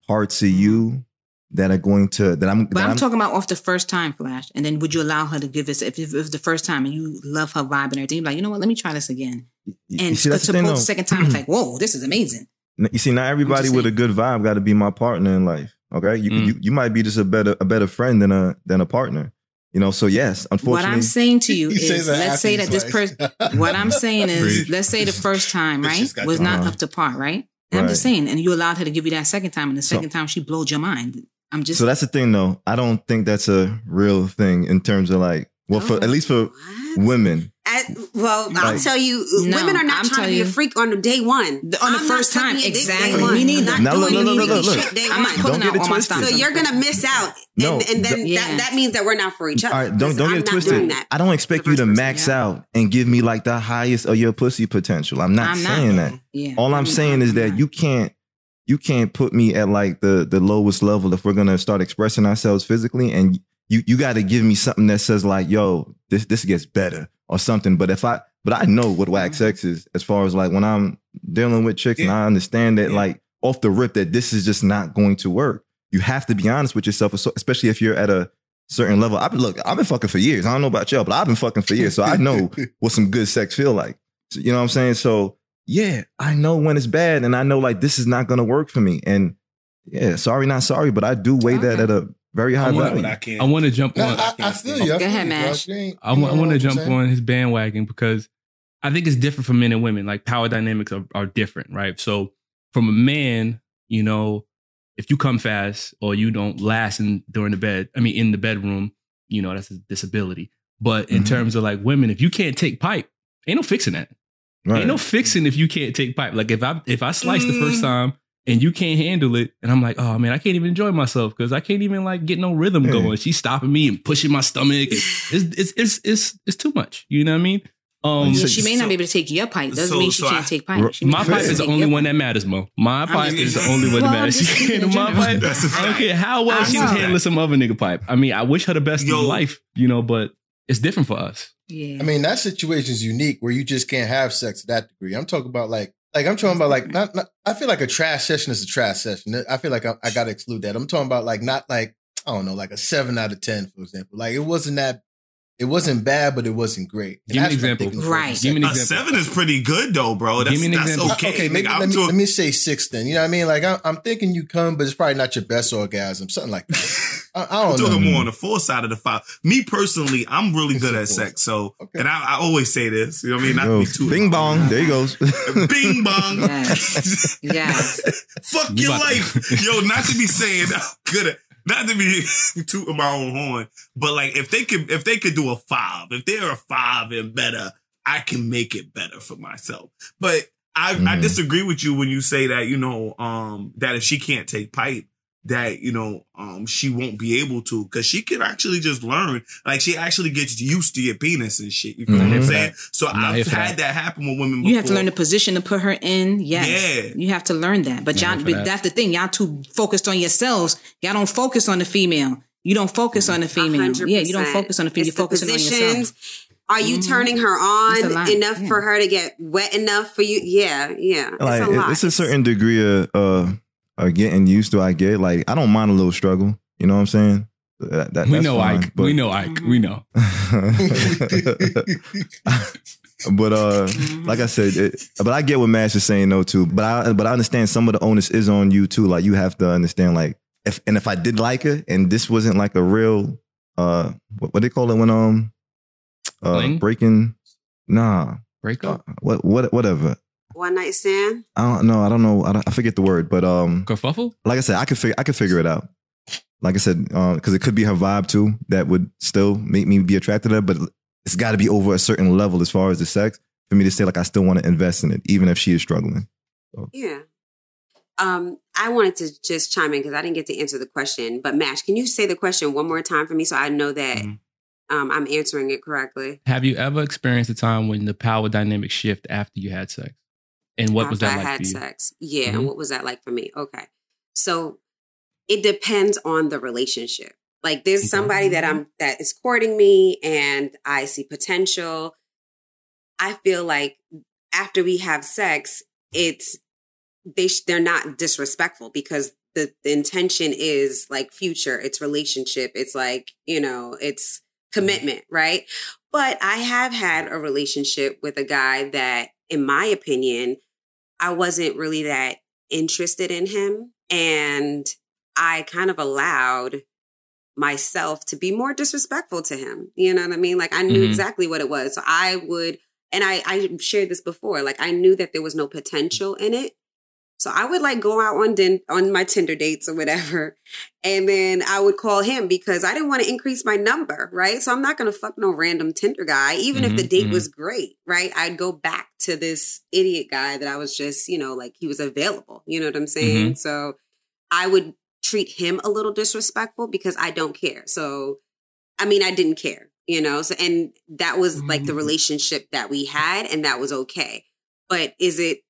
parts of you that are going to that I'm But that I'm, talking about off the first time, Flash. And then would you allow her to give this if, if, if it's the first time and you love her vibe and everything? You're like, you know what? Let me try this again. And see, that's the thing, the second time, it's like, whoa, this is amazing. You see, not everybody just with a good vibe got to be my partner in life. Okay, you, Mm. you you might be just a better a better friend than a than a partner. You know, so yes, unfortunately. What I'm saying to you is, that let's say he's that this person, what I'm saying is, let's say the first time, right, was not Uh-huh. up to par, right? And I'm just saying, and you allowed her to give you that second time, and the So- second time she blowed your mind. I'm just so that's the thing though. I don't think that's a real thing in terms of like, well, for at least for What? Women. At, well, I'll tell you, No, women are not I'm trying to telling be a freak on day one. The- on the I'm first time, you this exactly. Day one. Me neither. I'm not look, doing look, you look, look, freaky look. shit day I'm not one. putting Don't get out it all my twisted. So you're gonna miss out, No, and, and then don't- Yeah. that, that means that we're not for each other. All right, don't don't I'm get it twisted. I don't expect you to first person, max yeah. out and give me like the highest of your pussy potential. I'm not I'm not. saying that. yeah. All I'm saying is that you can't you can't put me at like the the lowest level if we're gonna start expressing ourselves physically and you you got to give me something that says like yo this this gets better or something. But if i but i know what wax mm-hmm. sex is as far as like when i'm dealing with chicks and i understand that Yeah. like off the rip that this is just not going to work. You have to be honest with yourself especially if you're at a certain level. I've been look i've been fucking for years. I don't know about y'all but i've been fucking for years so i know what some good sex feel like. So, you know what i'm saying? So yeah i know when it's bad and i know like this is not going to work for me. And yeah sorry not sorry but i do weigh that at a very high I wanna- value But I can't. I want to jump No, on. I, I feel you. I Go ahead, Mash. bro. You ain't- I want, I want to jump on his bandwagon because I think it's different for men and women. Like power dynamics are, are different, right? So from a man, you know, if you come fast or you don't last in during the bed, I mean, in the bedroom, you know, that's a disability. But in Mhm. terms of like women, if you can't take pipe, ain't no fixing that. right Ain't no fixing if you can't take pipe. Like if I if I slice the first Mm. time and you can't handle it, and I'm like, oh man, I can't even enjoy myself because I can't even like get no rhythm Yeah. going. She's stopping me and pushing my stomach. And it's, it's it's it's it's too much. You know what I mean? Um, Yeah, she may so- not be able to take your pipe. Doesn't so- mean she so can't I- take pipe. She my pipe is the only one that matters, Mo. My pipe just- is the only one that Well, I'm matters. just She saying handle my pipe. That's don't care how well I she's handling some other nigga pipe. I mean, I wish her the best Yo. in life, you know, but it's different for us. Yeah. I mean, that situation is unique where you just can't have sex to that degree. I'm talking about like, like I'm talking about like not, not. I feel like a trash session is a trash session. I feel like I, I got to exclude that. I'm talking about like not like I don't know, like a seven out of ten, for example. Like it wasn't that. It wasn't bad, but it wasn't great. And Give me an that's what I'm example. thinking for a Right. Give me an A seven is pretty good though, bro. That's, Give me an that's example. okay. Okay, maybe Nigga, let me, talking- let me say six then. You know what I mean? Like I, I'm thinking you come, but it's probably not your best orgasm, something like that. I, I I'm don't know. talking more on the four side of the five. Me personally, I'm really good at It's a four. sex. So, Okay. and I, I always say this. You know what I mean? Not to Yo, be too bing bong there he goes Bing bong. Yes. Yes. Fuck You your about to- life. Yo, not to be saying I'm good at not to be tooting my own horn, but like if they could if they could do a five, if they're a five and better, I can make it better for myself. But I, I Mhm. disagree with you when you say that, you know, um, that if she can't take pipe, that, you know, um, she won't be able to, cause she could actually just learn. Like she actually gets used to your penis and shit. You feel what I'm Mhm. saying? So I'm not here I've had that. happen with women before. You have to learn the position to put her in. Yes. Yeah. You have to learn that. But y'all, but that. that's the thing. Y'all too focused on yourselves. Y'all don't focus on the female. You don't focus on the female. 100%. Yeah, you don't focus on the female. You're focusing on yourself. Are you Mhm. turning her on enough yeah. for her to get wet enough for you? Yeah, yeah. like it's a lot. it's a certain degree of uh of getting used to I get like I don't mind a little struggle you know what I'm saying That, that- we know fine, Ike. but- We know Ike. We know. but uh, like I said, it, but I get what Mash is saying though too. But I but I understand some of the onus is on you too. Like you have to understand like if and if I did like her and this wasn't like a real uh what, what they call it when um uh Fling? breaking nah Breakup. what what whatever One night stand. I don't know I don't know I, don't, I forget the word but um Kerfuffle. like I said I could figure I could figure it out. Like I said, because it could be her vibe too that would still make me be attracted to her, but it's got to be over a certain level as far as the sex for me to say like I still want to invest in it, even if she is struggling. Yeah. Um, I wanted to just chime in because I didn't get to answer the question. But Mash, can you say the question one more time for me so I know that Mm-hmm. um, I'm answering it correctly? Have you ever experienced a time when the power dynamic shift after you had sex? And what was that I like had sex. Yeah, Mhm. and what was that like for me? Okay. So it depends on the relationship. Like there's somebody that I'm that is courting me and I see potential. I feel like after we have sex, it's they sh- they're not disrespectful because the, the intention is like future, it's relationship, it's like, you know, it's commitment, right? But I have had a relationship with a guy that, in my opinion, I wasn't really that interested in him. And I kind of allowed myself to be more disrespectful to him. You know what I mean? Like I knew Mhm. exactly what it was. So I would, and I, I shared this before, like I knew that there was no potential in it. So I would like go out on din- on my Tinder dates or whatever, and then I would call him because I didn't want to increase my number, right? So I'm not gonna fuck no random Tinder guy, even if the Mhm, date mhm. was great, right? I'd go back to this idiot guy that I was just, you know, like he was available. You know what I'm saying? So I would treat him a little disrespectful because I don't care. So I mean, I didn't care, you know. So and that was like the relationship that we had, and that was okay. But is it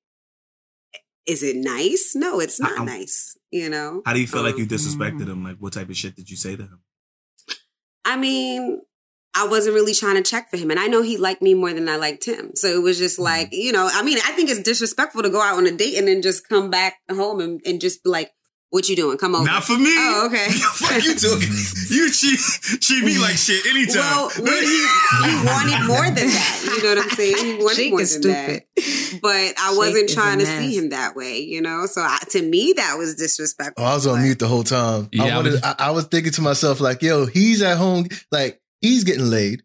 is it nice? No, it's not How- nice. You know. How do you feel like Um, you disrespected him? Like, what type of shit did you say to him? I mean, I wasn't really trying to check for him. And I know he liked me more than I liked him. So it was just like, you know, I mean, I think it's disrespectful to go out on a date and then just come back home and, and just be like, what you doing? Come over. Not for me. Oh, okay. Fuck you talking. You cheat cheat me like shit anytime. Well, when he, he wanted more than that. You know what I'm saying? He wanted Sheik more is than that. But I wasn't trying to see him that way, you know? So I, to me, that was disrespectful. Oh, I was on mute the whole time. Yeah, I I, was- I, I was thinking to myself, like, yo, he's at home, like, he's getting laid.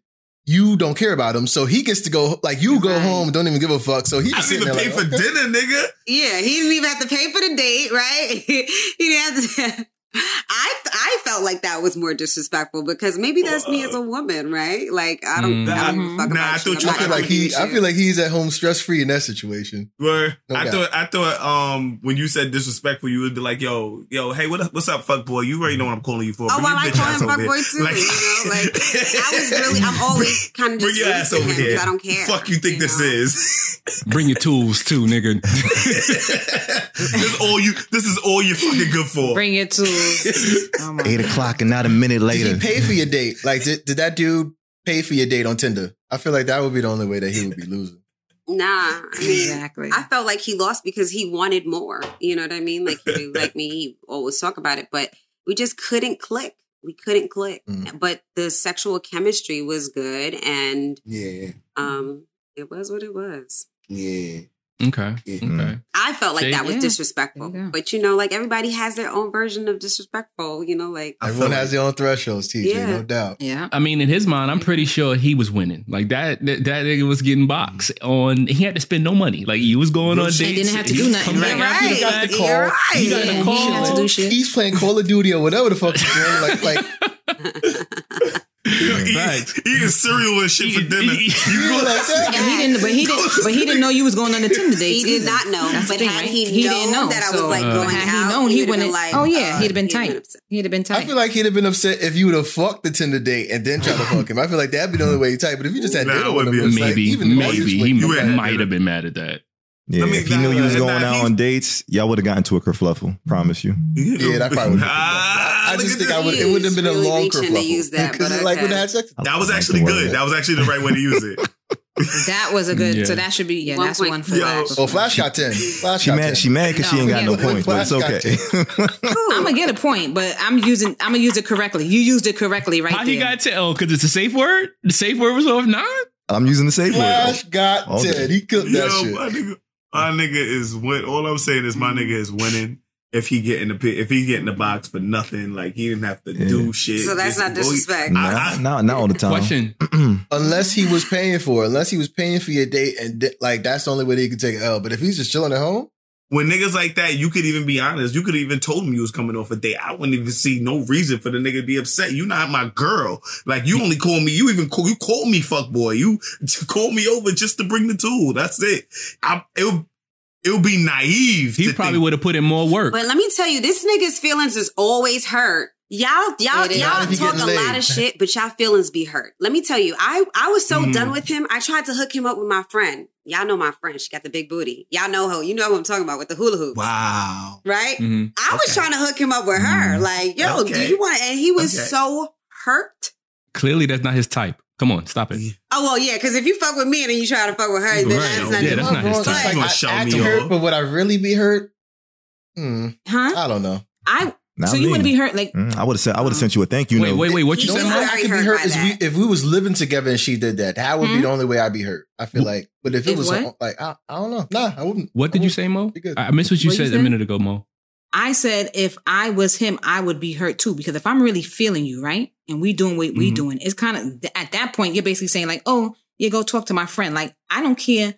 You don't care about him, so he gets to go. Like, you go Right. home, don't even give a fuck. So he I just didn't even pay like, for okay. dinner, nigga. Yeah, he didn't even have to pay for the date, right? he didn't have to. I I felt like that was more disrespectful because maybe that's me as a woman, right? Like I don't, Mm. I don't give a fuck Nah, about I thought you- I feel like he. shit. I feel like he's at home stress free in that situation. Where No I doubt. thought I thought um when you said disrespectful, you would be like, yo, yo, hey, what what's up, fuck boy? You already know what I'm calling you for. Oh, well, your I bitch call ass him over fuckboy here. too. you know, like I was really, I'm always kind of Bring just your ass over him here. 'cause I don't care. Fuck you think you this know? is? Bring your tools too, nigga. this is all you. This is all you're fucking good for. Bring it to. Oh Eight o'clock and not a minute Did later. he pay for your date? Like, did, did that dude pay for your date on Tinder? I feel like that would be the only way that he would be losing. Nah, I mean, Exactly. I felt like he lost because he wanted more. You know what I mean? Like he like me, he always talk about it, but we just couldn't click. We couldn't click. Mm. But the sexual chemistry was good, and Yeah, um, it was what it was. yeah. Okay. Yeah. Okay. Mm-hmm. I felt like See? that was Yeah. disrespectful. There you. But you know, like everybody has their own version of disrespectful. You know, like Everyone has their own thresholds, TJ, Yeah. no doubt. yeah. I mean, in his mind, I'm pretty sure he was winning. Like that, that, that nigga was getting boxed on. He had to spend no money. Like he was going on And dates. didn't have to do nothing, coming right? back after the call. You're right. He got Yeah, the call. didn't to do shit. He's playing Call of Duty or whatever the fuck he's doing. Like, like Eating, Facts. eating cereal and shit for Eating- dinner. You go like that? And he didn't, but he didn't, but he didn't know you was going on the Tinder dates. he did either. not know. That's the but thing, had right? he, known that I was like Uh, going had out, he known, he would've been wouldn't. like, oh yeah, uh, he'd have been tight. He'd have been tight. I feel like he'd have been upset if you would have fucked the Tinder date and then tried to fuck him. I feel like that'd be the only way he tight. But if you just had Nah, dinner with him, wouldn't it's be- like, maybe, even if maybe he might have been mad at that. Yeah, I mean, if he knew you was nah, going if out on dates, y'all would have gotten to a kerfluffle. Promise you. Yeah, that probably would. Ah, I look just think this. I would. It wouldn't have been a long kerfluffle to use that, because but like when. I had sex. That was actually good. That was actually the right way to use it. That was a good. Yeah. So that should be yeah. One that's point one for Yo. Flash. Oh, Flash got ten. Flash She got mad. 10. She mad because she ain't got no yeah. points, but it's okay. I'm gonna get a point, but I'm using. I'm gonna use it correctly. You used it correctly right How there. he got to? Oh, because it's a safe word. The safe word was off nine. I'm using the safe Flash word. Flash got All day. ten. He cooked that Yo, shit. My nigga, is win. All I'm saying is my nigga is winning. If he get in the pit, if he get in the box for nothing, like he didn't have to Yeah. do shit. So that's not disrespect. Nah, I- not, not all the time. Question: Unless he was paying for it, unless he was paying for your date, and di- like that's the only way he could take an L. But if he's just chilling at home, When niggas like that, you could even be honest. You could even told him you was coming off a date. I wouldn't even see no reason for the nigga to be upset. You not my girl. Like you only call me. You even call you call me fuck boy. You call me over just to bring the tool. That's it. I it it would be naive. he to probably would have put in more work. But let me tell you, this nigga's feelings is always hurt. Y'all, y'all, y'all Not if he talk a getting lot of shit, but y'all feelings be hurt. Let me tell you, I I was so Mhm. done with him. I tried to hook him up with my friend. Y'all know my friend. She got the big booty. Y'all know her. You know who I'm talking about with the hula hoops. Wow. Right? Mhm. I was trying to hook him up with her. Like, yo, do you want to? And he was Okay. so hurt. Clearly, that's not his type. Come on, stop it. Oh well, yeah, because if you fuck with me and then you try to fuck with her, then Right. that's not Yeah, that's not his fault. type. But- She's gonna I show act me hurt, but would I really be hurt? Hmm, Huh? I don't know. I. Not so you wouldn't be hurt like Mm, I would have sent. I would have sent you a thank you Wait, note. wait, wait. What you He said, was only way Mo? very I could be hurt hurt is we, if we was living together and she did that. That would be Hmm? the only way I'd be hurt. I feel like. But if it If was what? like, I, I don't know. Nah, I wouldn't. What did you wouldn't. say, Mo? I I missed what you What you said a minute ago, Mo. I said if I was him, I would be hurt too. Because if I'm really feeling you, right, and we doing what we Mhm. doing, it's kind of at that point you're basically saying like, oh, you go talk to my friend. Like I don't care.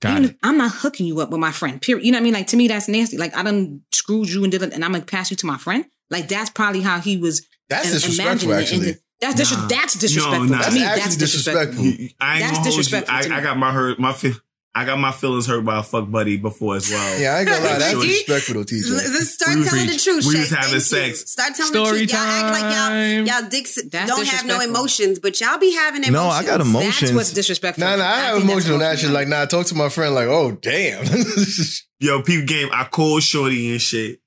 Got Even it. if I'm not hooking you up with my friend. Period. You know what I mean? Like to me, that's nasty. Like I done screwed you and did it, and I'm gonna pass you to my friend. Like that's probably how he was. That's im- disrespectful, actually. And That's dis- Nah. that's disrespectful. nah. to That's me, actually that's disrespectful. disrespectful. I ain't That's gonna hold you. disrespectful I. I got my hurt. My feel. I got my feelings hurt by a fuck buddy before as well. Yeah, I ain't gonna lie. That's Shorty. disrespectful, though, TJ. Let's start We was- telling the truth. we Shay. was having Thank sex. You. Start telling Story the truth. Y'all act like y'all y'all dicks That's don't have no emotions, but y'all be having emotions. No, I got emotions. That's what's disrespectful. Nah, nah, I have think that's emotional that shit. Like, nah, I talk to my friend, like, oh, damn. Yo, peep game. I called Shorty and shit.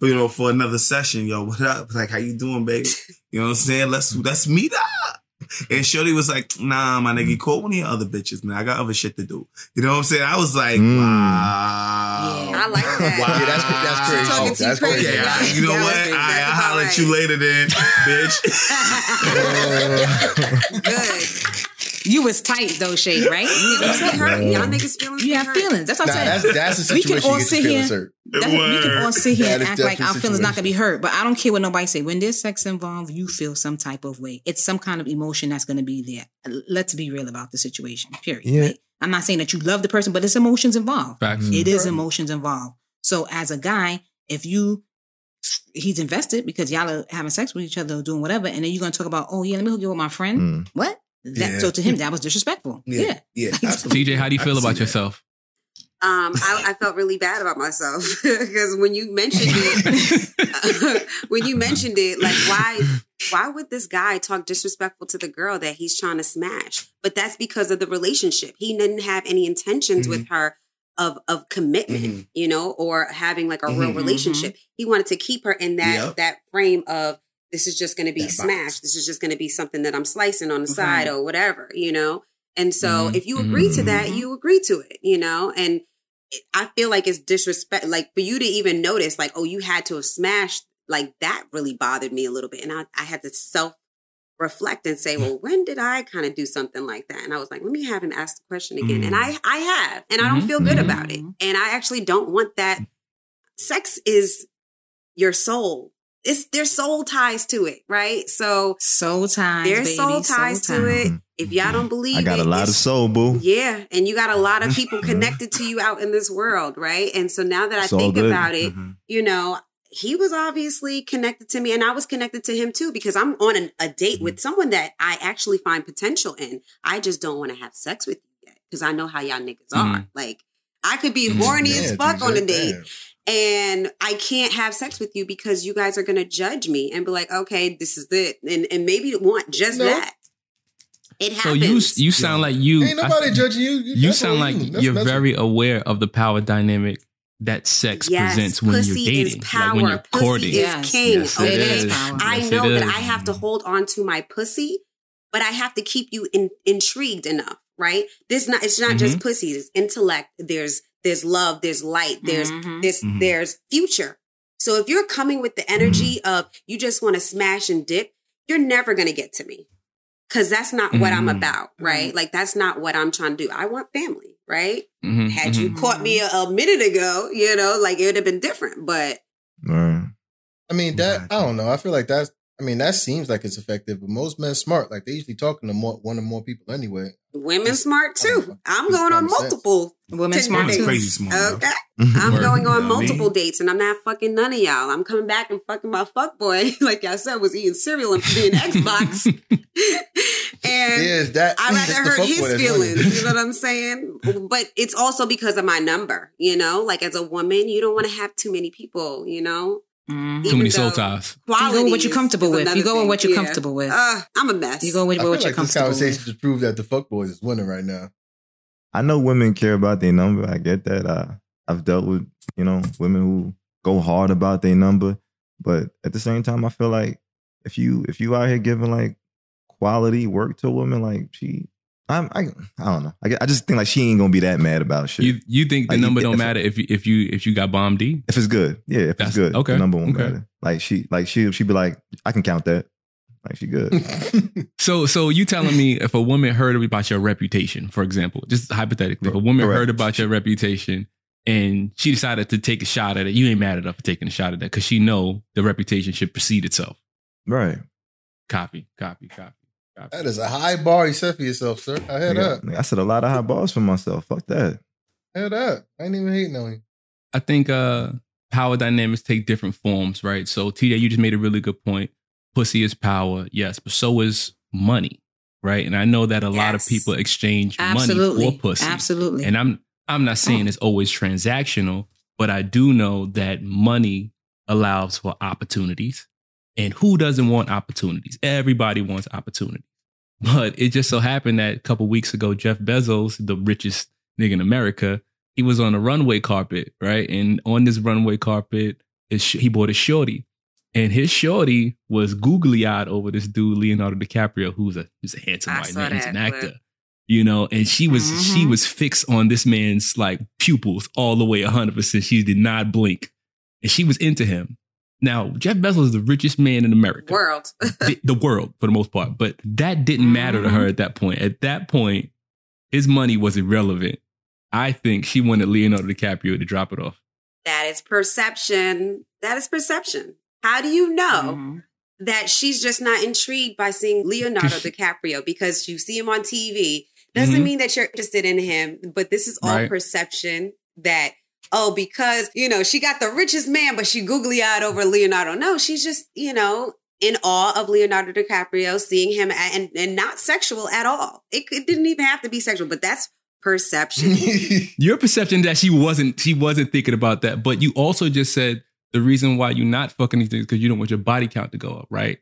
You know, for another session. Yo, what up? Like, how you doing, baby? You know what I'm saying? Let's let's meet up. And Shorty was like, Nah, my nigga, call one of your other bitches, man. I got other shit to do. You know what I'm saying? I was like, Mm. Wow. Yeah, I like that. Wow. Yeah, that's- that's crazy. Talking to you That's crazy. crazy. Yeah, I- you know that what? was- I, I'll holler at you later then, bitch. Good. You was tight though, Shay, right? Feelings be hurt. Y'all niggas feelings You be have hurt. feelings. That's what nah, I'm that's, saying. that's the We can all you sit here- hurt. That's, we can all sit here That and act like definitely our a feelings not gonna be hurt, but I don't care what nobody say. When there's sex involved, you feel some type of way. It's some kind of emotion that's gonna be there. Let's be real about the situation. Period. Yeah. Like, I'm not saying that you love the person, but it's emotions involved. Facts. It is emotions involved. So as a guy, if you he's invested because y'all are having sex with each other or doing whatever, and then you're gonna talk about, oh yeah, let me hook you with my friend. Mm. What? That, Yeah. So to him, that was disrespectful. Yeah. yeah. absolutely. TJ, how do you feel about yourself? Um, I, I felt really bad about myself because when you mentioned it, when you mentioned it, like why why would this guy talk disrespectful to the girl that he's trying to smash? But that's because of the relationship. He didn't have any intentions with her of of commitment, Mhm. you know, or having like a real Mhm. relationship. He wanted to keep her in that Yep. that frame of this is just going to be That smashed. This is just going to be something that I'm slicing on the Right. side or whatever, you know. And so Mhm. if you agree to that, Mhm. you agree to it, you know, and it- I feel like it's disrespect, like for you to even notice, like, oh, you had to have smashed, like that really bothered me a little bit. And I, I had to self reflect and say, well, when did I kind of do something like that? And I was like, let me have him ask the question again. And I, I have, and I don't Mhm. feel good about it. And I actually don't want that. Sex is your soul. It's their soul ties to it, right? So Soul ties. there's baby, soul ties to ties. it. If y'all don't believe I got it, a lot of soul, boo. yeah, and you got a lot of people connected to you out in this world, right? And so now that I It's think good. about it, Mhm. you know, he was obviously connected to me and I was connected to him too because I'm on an, a date with someone that I actually find potential in. I just don't want to have sex with you yet because I know how y'all niggas are. Mhm. Like, I could be Mhm. horny Yeah, as fuck TJ, on a date damn. And I can't have sex with you because you guys are going to judge me and be like, okay, this is it. And, and maybe want just No. that. It happens. So happens. you you sound like you. Ain't nobody I- judging you. you That's sound like you. you're mental. very aware of the power dynamic that sex Yes, presents when pussy you're is dating, power. like when you're Pussy courting. is king. Yes, it okay, is. is. I Yes, know it that is. I have to hold on to my pussy, but I have to keep you in, intrigued enough, right? This not it's not just mm-hmm. pussy. It's intellect. There's there's love. There's light. There's Mhm. there's Mhm. there's future. So if you're coming with the energy of you just want to smash and dip, you're never gonna get to me. Cause that's not what I'm Mhm. about, right? Like that's not what I'm trying to do. I want family, right? Mhm, Had you caught me a, a minute ago, you know, like it would have been different. But Right. I mean that I don't know. I feel like that's I mean that seems like it's effective, but most men smart. Like they usually talking to more one or more people anyway. women smart too. I'm going on multiple Women smart dates. Crazy smart. Okay. Mhm. I'm going on You know what I multiple mean? dates and I'm not fucking none of y'all. I'm coming back and fucking my fuck boy. like I said, was eating cereal and playing Xbox. and Yeah, that I'd rather hurt his feelings. running. You know what I'm saying? But it's also because of my number, you know? Like as a woman, you don't want to have too many people, you know? Mhm. Too many soul ties. You go with what you're comfortable with. You go with what you're Yeah. comfortable with. Uh, I'm a mess. You go with I what feel you're like this comfortable conversation with. just proves that the fuck boys is winning right now. I know women care about their number. I get that. I, I've dealt with, you know, women who go hard about their number. But at the same time, I feel like if you if you out here giving like quality work to a woman, like she I'm I, I don't know. I, I just think like she ain't gonna be that mad about shit. You you think the Like, number if- don't matter if you if you if you got bomb D? if it's good. Yeah, if That's- it's good. okay, The number won't okay. matter. Like she like she she be like, I can count that. Like she good. So so you telling me if a woman heard about your reputation, for example, just hypothetically, if a woman Correct. heard about your reputation and she decided to take a shot at it, you ain't mad at her for taking a shot at that because she know the reputation should precede itself. right. Copy, copy, copy. Copy. that is a high bar you set for yourself, sir. I heard Yeah, that. I said a lot of high bars for myself. Fuck that. I heard that. I ain't even hating on you. I think uh power dynamics take different forms, right? So TJ, you just made a really good point. Pussy is power, yes, but so is money, right? And I know that a lot of people exchange Absolutely. money for pussy. Absolutely. And I'm I'm not saying Oh. it's always transactional, but I do know that money allows for opportunities. And who doesn't want opportunities? Everybody wants opportunities. But it just so happened that a couple weeks ago, Jeff Bezos, the richest nigga in America, he was on a runway carpet, right? And on this runway carpet, he bought a shorty. And his shorty was googly eyed over this dude, Leonardo DiCaprio, who's a who's a handsome I white man. He's an clip. actor you know and she was she Mhm. was fixed on this man's like pupils all the way 100% she did not blink and she was into him now jeff bezos is the richest man in america World. the, the world for the most part but that didn't matter to her at that point at that point his money was irrelevant i think she wanted leonardo dicaprio to drop it off That is perception. That is perception. How do you know Mhm. that she's just not intrigued by seeing Leonardo DiCaprio because you see him on TV? Doesn't Mhm. mean that you're interested in him, but this is all Right. perception that, oh, because, you know, she got the richest man, but she googly eyed over Leonardo. No, she's just, you know, in awe of Leonardo DiCaprio, seeing him a- and, and not sexual at all. It, it didn't even have to be sexual, but that's perception. your perception that she wasn't she wasn't thinking about that but you also just said the reason why you're not fucking these things because you don't want your body count to go up right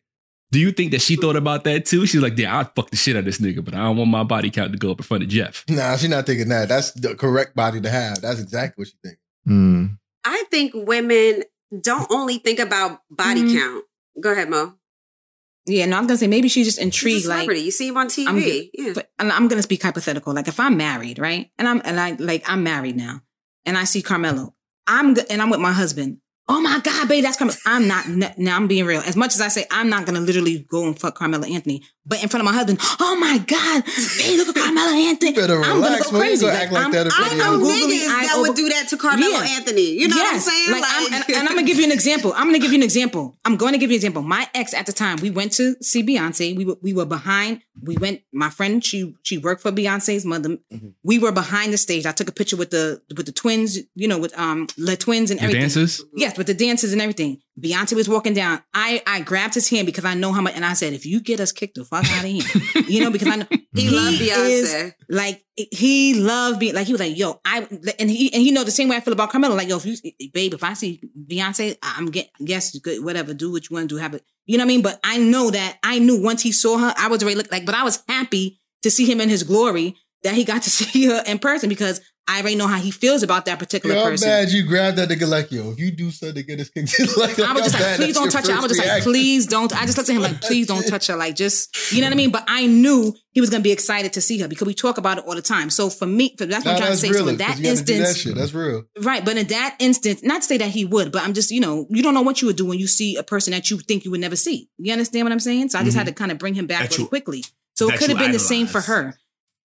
do you think that she thought about that too she's like yeah i'd fuck the shit out of this nigga but i don't want my body count to go up in front of jeff nah, she's not thinking that. That's the correct body to have. That's exactly what she thinks. Mm. I think women don't only think about body Mhm. count. Go ahead, Mo. Yeah, no, I'm gonna say maybe she's just He's a intrigued. Like, celebrity. you see him on TV. I'm yeah. but and I'm gonna speak hypothetical. Like, if I'm married, right, and I'm and I like I'm married now, and I see Carmelo, I'm go- and I'm with my husband. Oh my God, baby, that's Carmelo. I'm not. Now I'm being real. As much as I say I'm not gonna literally go and fuck Carmelo Anthony, but in front of my husband, oh my God, hey, look at Carmelo Anthony. You better I'm gonna go crazy. gonna act like I'm- that in front I know your I'm husband. googly niggas that over- would do that to Carmelo Yeah. Anthony. You know what I'm saying? Like, I'm, and, and I'm gonna give you an example. I'm gonna give you an example. I'm going to give you an example. My ex at the time, we went to see Beyonce. We were we were behind. We went. My friend, she she worked for Beyonce's mother. We were behind the stage. I took a picture with the with the twins. You know, with um the twins and the everything. dancers Yes, with the dances and everything. Beyonce was walking down. I I grabbed his hand because I know how much, and I said, "If you get us kicked the fuck out of here, you know," because I know He loved is- Beyonce. like he loved being like he was like, "Yo, I," and he and he know the same way I feel about Carmelo. Like, yo, if you, babe, if I see Beyonce, I'm get yes, good, whatever, do what you want to do, have it, you know what I mean. But I know that I knew once he saw her, I was already look like, but I was happy to see him in his glory. That he got to see her in person because I already know how he feels about that particular Yo, I'm person. mad you grabbed that nigga like, yo, if you do something, get this kicked like I was just like, please don't touch her. I was just like, please don't. I just looked at him like, please don't touch her. Like, just, you know what I mean? But I knew he was going to be excited to see her because we talk about it all the time. So for me, for, that's what Nah, I'm trying to say. real. So in that 'cause you gotta do instance, that shit. That's real. Right, but in that instance, not to say that he would, but I'm just, you know, you don't know what you would do when you see a person that you think you would never see. You understand what I'm saying? So I just mm-hmm. had to kind of bring him back That really you- quickly. So it could have you been the same for her.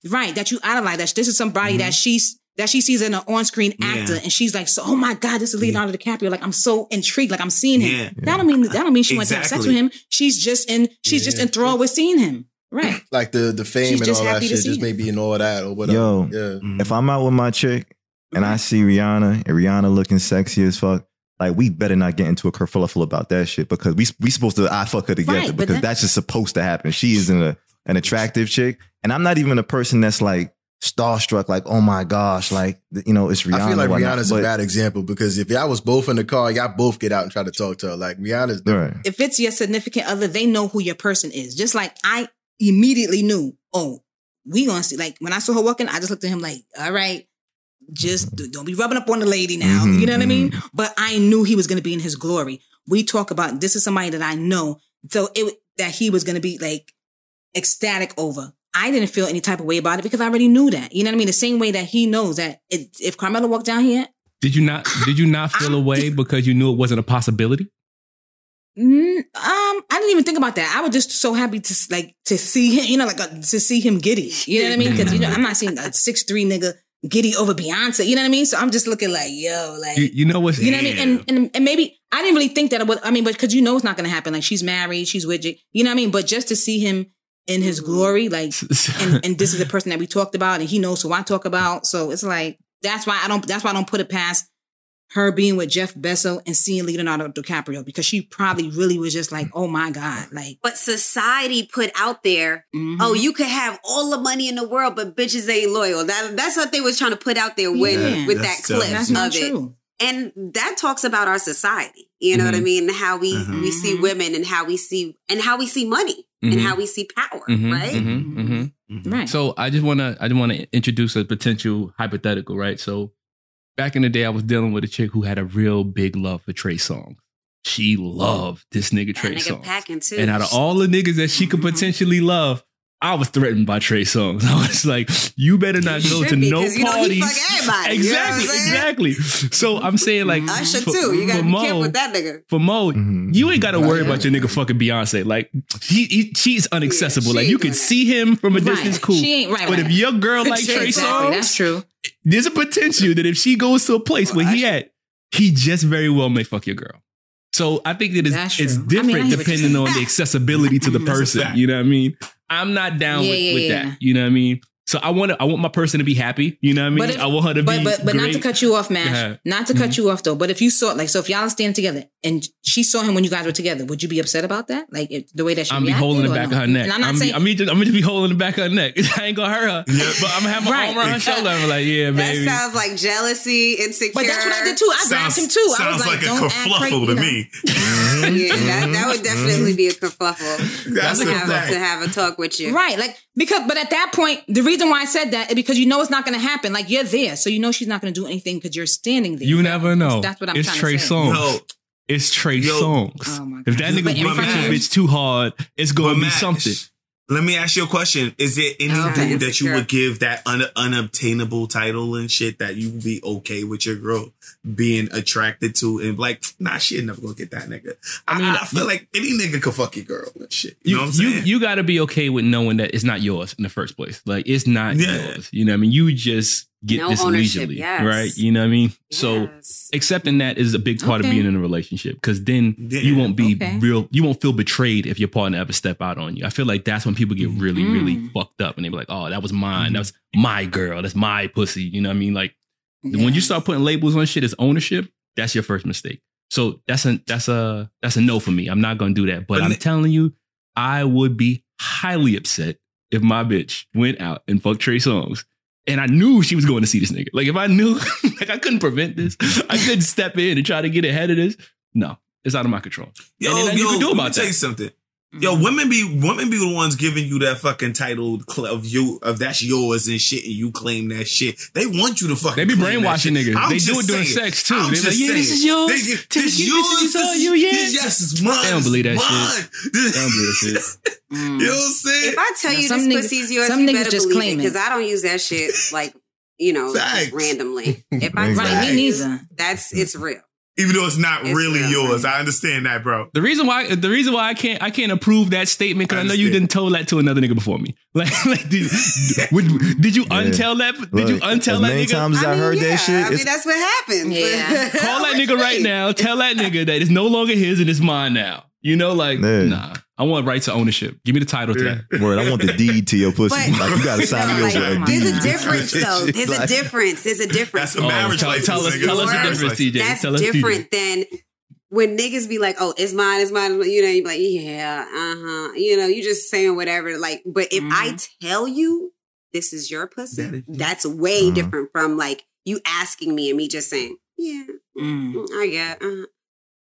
Right, that you idolize. That this is somebody that mm-hmm. she's that she sees as an on-screen actor, Yeah. and she's like, "So, oh my god, this is Leonardo DiCaprio." Like, I'm so intrigued. Like, I'm seeing him. Yeah. That don't mean that don't mean she wants to have sex with him. She's just in. She's just enthralled with seeing him. Right. Like the the fame She's and all that shit, just him. maybe in all that or whatever. Yo. yeah. If mm-hmm. I'm out with my chick and I mm-hmm. see Rihanna and Rihanna looking sexy as fuck, like we better not get into a kerfuffle about that shit because we we supposed to I fuck her together Right, because that- that's just supposed to happen. She isn't a, an attractive chick, and I'm not even a person that's like starstruck. Like, oh my gosh, like you know, it's Rihanna. I feel like Rihanna's but- a bad example because if y'all was both in the car, y'all both get out and try to talk to her. Like Rihanna's different. Right. if it's your significant other, they know who your person is. Just like I immediately knew, oh, we gonna see. Like when I saw her walking, I just looked at him like, all right, just d- don't be rubbing up on the lady now. Mhm, You know what I mean? But I knew he was gonna be in his glory. We talk about this is somebody that I know, so it that he was gonna be like ecstatic over. I didn't feel any type of way about it because I already knew that. You know what I mean? The same way that he knows that it, if Carmelo walked down here, Did you not? Did you not feel a way because you knew it wasn't a possibility? Mm, um, I didn't even think about that. I was just so happy to like to see him, you know, like uh to see him giddy. You know what I mean? Because you know, I'm not seeing a six three nigga giddy over Beyonce. You know what I mean? So I'm just looking like, yo, like You, you know what's you know what I mean? And, and and maybe I didn't really think that it would. I mean, but because you know it's not going to happen. Like she's married, she's you. You know what I mean? But just to see him in his glory, like, and and this is the person that we talked about, and he knows who I talk about. So it's like that's why I don't. That's why I don't put it past her being with Jeff Bezos and seeing Leonardo DiCaprio because she probably really was just like, oh my god, like. But society put out there, mhm. oh, you could have all the money in the world, but bitches ain't loyal. That that's what they was trying to put out there with Yeah. with that That's clip of not it. And that talks about our society. You know what I Mhm. mean? How we Mhm. we see Mhm. women and how we see and how we see money and Mhm. how we see power, right? Right. So I just want to I just want to introduce a potential hypothetical, right? So back in the day, I was dealing with a chick who had a real big love for Trey Songz. She loved this nigga Trey nigga Songz. too. And out of all the niggas that she could potentially love, I was threatened by Trey Songz. I was like, you better not go to be, no 'cause you know he parties. fuck everybody, you know what I'm exactly, exactly. So I'm saying like Usher for- too. You gotta for be Mo- careful with that nigga. For Mo, Mhm. you ain't got to worry about your nigga fucking Beyonce. Like he, he she's inaccessible. she like you doing can that. see him from a Right. distance, cool. She ain't right. But right. if your girl like Trey exactly, that's true. there's a potential that if she goes to a place Well, where he Usher- at, he just very well may fuck your girl. So I think that it's, That's it's true. I mean, I different hear what you're depending on the accessibility to the person. You know what I mean? I'm not down Yeah, with, yeah, with yeah. that. You know what I mean? So I want to, I want my person to be happy. You know what I mean? But if- I want her to But be but but not to cut you off, Go ahead. Mash. Not to cut Mhm. you off though. But if you saw like so, if y'all are standing together and she saw him when you guys were together, would you be upset about that? Like if, the way that she I'm be holding the back no? of her neck. And I'm not I'm, saying be, I'm, be just, I'm gonna be holding the back of her neck. I ain't gonna hurt her, Yeah. but I'm gonna have my Right. arm around her shoulder. I'm like, yeah, That sounds like jealousy, insecure. But that's what I did too. I grabbed him too. I sounds was like, like, a kerfluffle to you know? me. Yeah, that, that would definitely be a kerfuffle. That's to have, to have a talk with you. Right, like because, but at that point, the reason why I said that is because you know it's not going to happen. Like you're there, so you know she's not going to do anything because you're standing there. you never know. That's what I'm it's trying Trey to say. Songz. Yo, It's Trey Yo. Songz. Oh my if that nigga But in your bitch too hard, it's gonna be Max, something. Let me ask you a question. Is there any Okay. dude that you would give that un- unobtainable title and shit that you would be okay with your girl being attracted to and like, nah, she ain't never gonna get that nigga. I mean, I, feel like any nigga could fuck your girl and shit. You, You, know what I'm you, you got to be okay with knowing that it's not yours in the first place. Like it's not Yeah. yours. You know what I mean? You just get No this ownership, leisurely, yes. right? You know what I mean? So accepting that is a big part of being in a relationship because then Yeah. you won't be Okay. real. You won't feel betrayed if your partner ever step out on you. I feel like that's when people get really, really Mm. fucked up and they be like, "Oh, that was mine. Mm-hmm. That was my girl. That's my pussy." You know what I mean? Like when you start putting labels on shit as ownership, that's your first mistake. So that's a that's a that's a no for me. I'm not gonna do that. But But I'm ne- telling you, I would be highly upset if my bitch went out and fucked Trey Songz. And I knew she was going to see this nigga. Like if I knew, like I couldn't prevent this, I couldn't step in and try to get ahead of this. No, it's out of my control. Yo, and yo, you can do let me about tell you something. Yo, mm-hmm. women be women be the ones giving you that fucking title of you of that's yours and shit, and you claim that shit. They want you to fucking. They be claim that brainwashing shit. niggas. I'm They do it during saying. sex, too. I'm They be just like, yeah, this is yours. They- Take This it, yours. this is all This- you, yeah. this- Yes, it's mine. They don't believe that It's shit. mine. They don't believe that shit. Mm. You know what I'm saying? If I tell Now, you some this niggas- pussy's yours, some you niggas better just believe claim it it. because I don't use that shit like you know just randomly. If I Right, tell you, me neither. that's it's real. Even though it's not It's really real. yours, I understand that, bro. The reason why the reason why I can't I can't approve that statement because I, know you didn't tell that to another nigga before me. Like, like did, would, did you Yeah. untell that? Did you untell as that many nigga? times as I, mean, heard yeah, that shit, I mean, that's what happened. Yeah. Call that nigga right now. Tell that nigga that it's no longer his and it's mine now. You know, like Yeah. nah. I want rights to ownership. Give me the title to that. word, I want the deed to your pussy. But- like you gotta sign me Like, over a there's a difference though. There's a difference. There's a difference. That's a marriage tell, tell us, tell us the difference, TJ. That's tell us different than when niggas be like, "Oh, it's mine, it's mine." You know, you be like, "Yeah, uh huh." You know, you just saying whatever. Like, but if I tell you this is your pussy, that's way Mhm. different from like you asking me and me just saying, "Yeah, Mm. mm, I get, uh,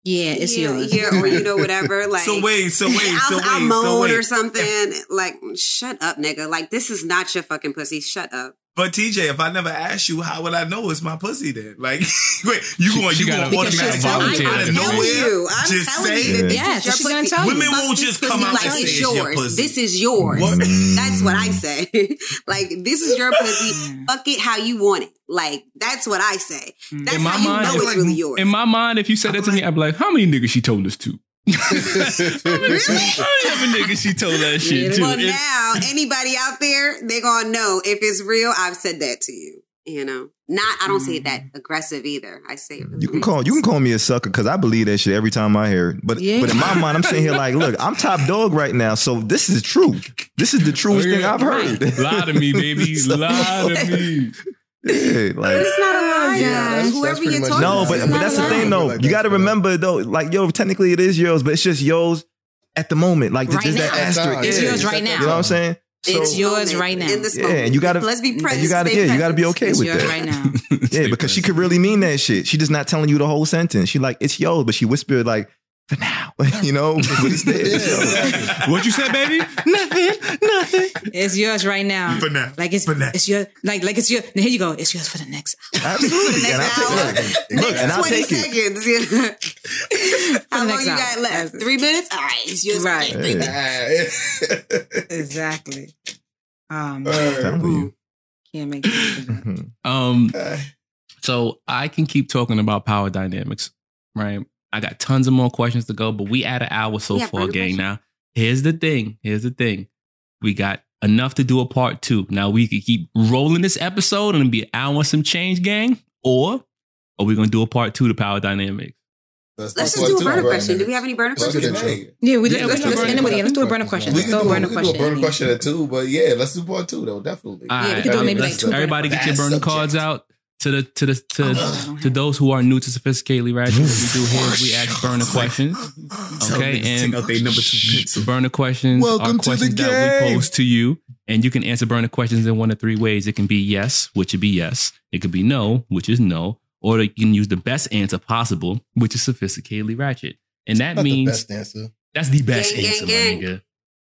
Yeah, it's yeah, yours. yeah," or you know, whatever. Like, so wait, so wait, I'll, so wait, I'll so moan wait. or something. Like, shut up, nigga. Like, this is not your fucking pussy. Shut up. But TJ, if I never asked you, how would I know it's my pussy then? Like, wait, you She- going, she you gotta- going Because automatic volunteer out of I'm telling nowhere? you. I'm just telling say, you that this is so your gonna pussy. tell you. Women Fuck won't just come out like and say it's it's your pussy. This is yours. What? That's what I say. like this is your pussy. Fuck it how you want it. Like that's what I say. Mm. That's In my how you mind, know it's it's like- really yours. In my mind, if you said that to me, I'd be like, how many niggas she told this to? Oh, really? How many niggas she told that shit to? well, If- now anybody out there, they're gonna know if it's real. I've said that to you. You know, not I don't say it that mm. aggressive either. I say it. Really You can call you can call me a sucker because I believe that shit every time I hear it. But Yeah. but in my mind, I'm sitting here like, look, I'm top dog right now, so this is true. This is the truest Oh, yeah. thing I've heard. Lie to me, baby. So- Lie to me. Yeah, like It's not a lie, Yeah, guys. that's- that's Whoever pretty you're much talking no, to, but but that's a the thing though. Like You got to for real. remember though, like yo, technically it is yours, but it's just yours at the moment. Like Right just that now. asterisk. It's Yeah. yours right now. You know what I'm saying? So, It's yours right now. In this Yeah, moment. and you gotta- let's be present. you gotta stay yeah, you gotta be okay It's with yours that. right now. Yeah, because she could really mean that shit. She just not telling you the whole sentence. She like it's yours, but she whispered like for now, you know. But it's there. It's yours. What you said, baby? nothing, nothing. It's yours right now. For now. Like it's For now. it's your like like it's your. Now here you go. It's yours for the next. Absolutely. And I'll take, look, look, and I'll 20 take it. seconds. yeah. How long next you hour. got left? Three minutes? All right, it's yours. Right. for the next minutes. Exactly. Um, I'm telling you. can't make it. Um, so I can keep talking about power dynamics, right? I got tons of more questions to go, but we at an hour so Yeah, far, gang. questions? Now, here's the thing. Here's the thing. We got enough to do a part two. Now we could keep rolling this episode and be an hour and some change, gang, or are we gonna do a part two to power dynamics? Let's just do a burner question. Do we have any burner Let's do questions? the intro. Yeah, we Yeah, just, let's, let's end it with let's do a burner question. We Let's can throw do, a we burner can do a question. burner question at two, but yeah, let's do part two though, definitely. All Yeah, we right, could do maybe like two Everybody get your Vast burner cards out. To the to the to oh, to those who are new to sophisticatedly ratchet, what we do here is we ask burner questions. Okay, and take out number two burner questions Welcome are to the questions that we game. pose to you, and you can answer burner questions in one of three ways. It can be yes, which would be yes. It could be no, which is no, or you can use the best answer possible, which is sophisticatedly ratchet, and that Not the means best answer. that's the best Gang, gang, answer, gang. my nigga.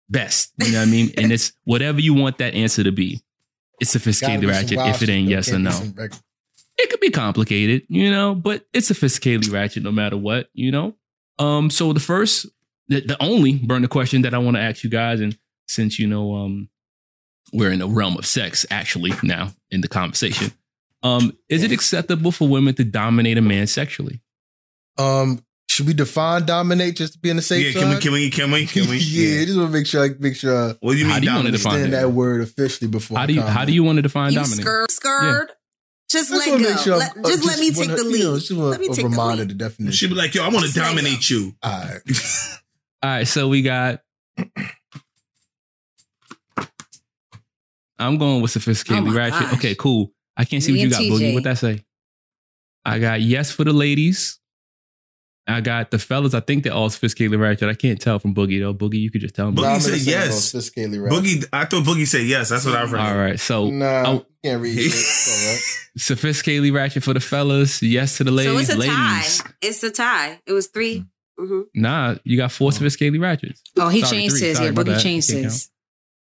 Best, you know what I mean? And it's whatever you want that answer to be. It's Gotta sophisticatedly be some ratchet if it ain't yes or Can't no. Some reg- It could be complicated, you know, but it's sophisticatedly ratchet no matter what, you know. Um, so the first, the, the only burner question that I want to ask you guys, and since you know, um, we're in the realm of sex actually now in the conversation, um, is it acceptable for women to dominate a man sexually? Um, should we define dominate just to be in the safe Yeah, can we, can we, can we, can we? yeah, I just want to make sure I make sure I What do you mean? How mean do you want to define understand that word officially before. How do you how do you want to define You dominate? skirt, skirt. Just Just let go. sure Let- I'm- just uh, let me take wanna- the you know, lead. Let me take the reminder lead. the definition. She'd be like, yo, I want to dominate you. All right. All right, so we got. I'm going with sophisticated. Oh ratchet. gosh. Okay, cool. I can't see Me what you and got, Boogie. TJ. What that say? I got yes for the ladies. I got the fellas. I think they're all sophisticated ratchet. I can't tell from Boogie though. Boogie, you could just tell me. Boogie Nah, said yes. about sophisticatedly right. Boogie, I thought Boogie said yes. That's what I've heard. All right, so Nah, Oh. you can't read shit. It's all right. sophisticatedly ratchet for the fellas. Yes to the ladies. So it's a ladies. tie. It's a tie. It was three. hmm Nah, you got four sophisticatedly ratchets. Oh, he Sorry, changed three. his. Sorry Yeah, about Boogie that. changed Can't his.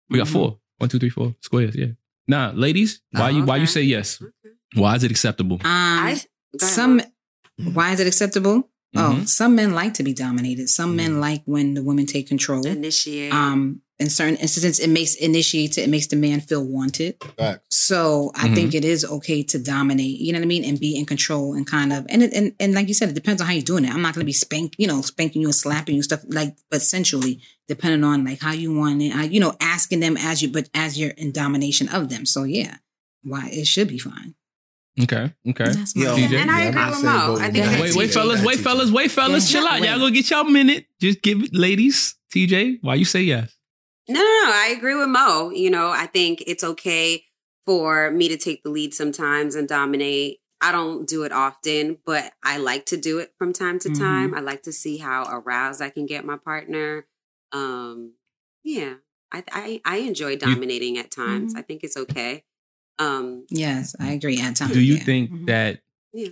We got Mhm. four. One, two, three, four squares. Yeah. Nah, ladies, why Oh, you why you say yes? Why is it acceptable? Um, I some. Why is it acceptable? Oh, Mhm. some men like to be dominated. Some men like when the women take control. initiate. Um, in certain instances, it makes initiates it. It makes the man feel wanted. Facts. So I Mhm. think it is okay to dominate. You know what I mean, and be in control and kind of and it, and and like you said, it depends on how you're doing it. I'm not going to be spank, you know, spanking you and slapping you and stuff like, but sensually, depending on like how you want it. I, you know, asking them as you, but as you're in domination of them. So yeah, why it should be fine. Okay. Okay. That's my Yo, TJ? and I Yeah, agree I'm with Mo. I think Yeah. that Wait, wait, fellas, wait, fellas, wait, fellas, Yeah. chill out. Wait. Y'all gonna get y'all minute. Just give it, ladies. TJ, why you say yes? No, no, no. I agree with Mo. You know, I think it's okay for me to take the lead sometimes and dominate. I don't do it often, but I like to do it from time to Mhm. time. I like to see how aroused I can get my partner. Um, yeah, I I, I enjoy dominating at times. Mhm. I think it's okay. Um, Yes, I agree. At times, Do you yeah. think Mhm. that? Yeah.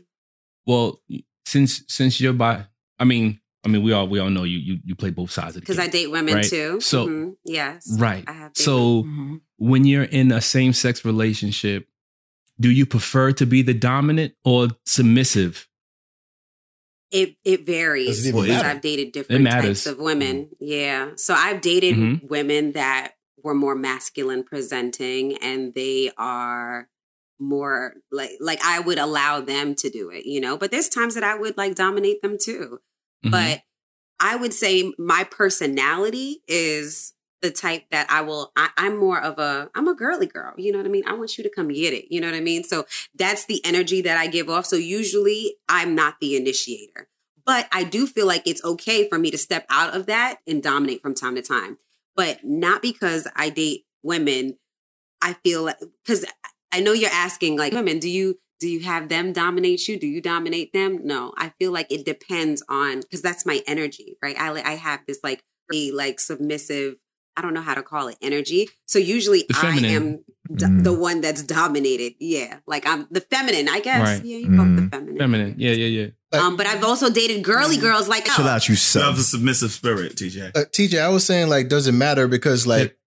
Well, since since you're by, I mean, I mean, we all we all know you you you play both sides of the because. I date women Right. too. So- Mhm. yes, right. I have. dated So Mhm. when you're in a same sex relationship, do you prefer to be the dominant or submissive? It it varies it even because matter? I've dated different matters. types of women. Yeah. So I've dated Mhm. women that were more masculine presenting and they are more like like I would allow them to do it, you know. But there's times that I would like dominate them too. Mhm. But I would say my personality is the type that I will I, I'm more of a I'm a girly girl. You know what I mean? I want you to come get it. You know what I mean? So that's the energy that I give off. So usually I'm not the initiator. But I do feel like it's okay for me to step out of that and dominate from time to time. But not because I date women. I feel like because I know you're asking like women, do you do you have them dominate you? Do you dominate them? No, I feel like it depends on because that's my energy, right? I I have this like really like submissive. I don't know how to call it energy. So usually I am d- Mm. the one that's dominated. Yeah, like I'm the feminine, I guess. Right. Yeah, you both the Mm. feminine. Feminine. Yeah, yeah, yeah. Um, but I've also dated girly girls like Chill out, you You have a submissive spirit, TJ. Uh, TJ, I was saying like, does it matter because like,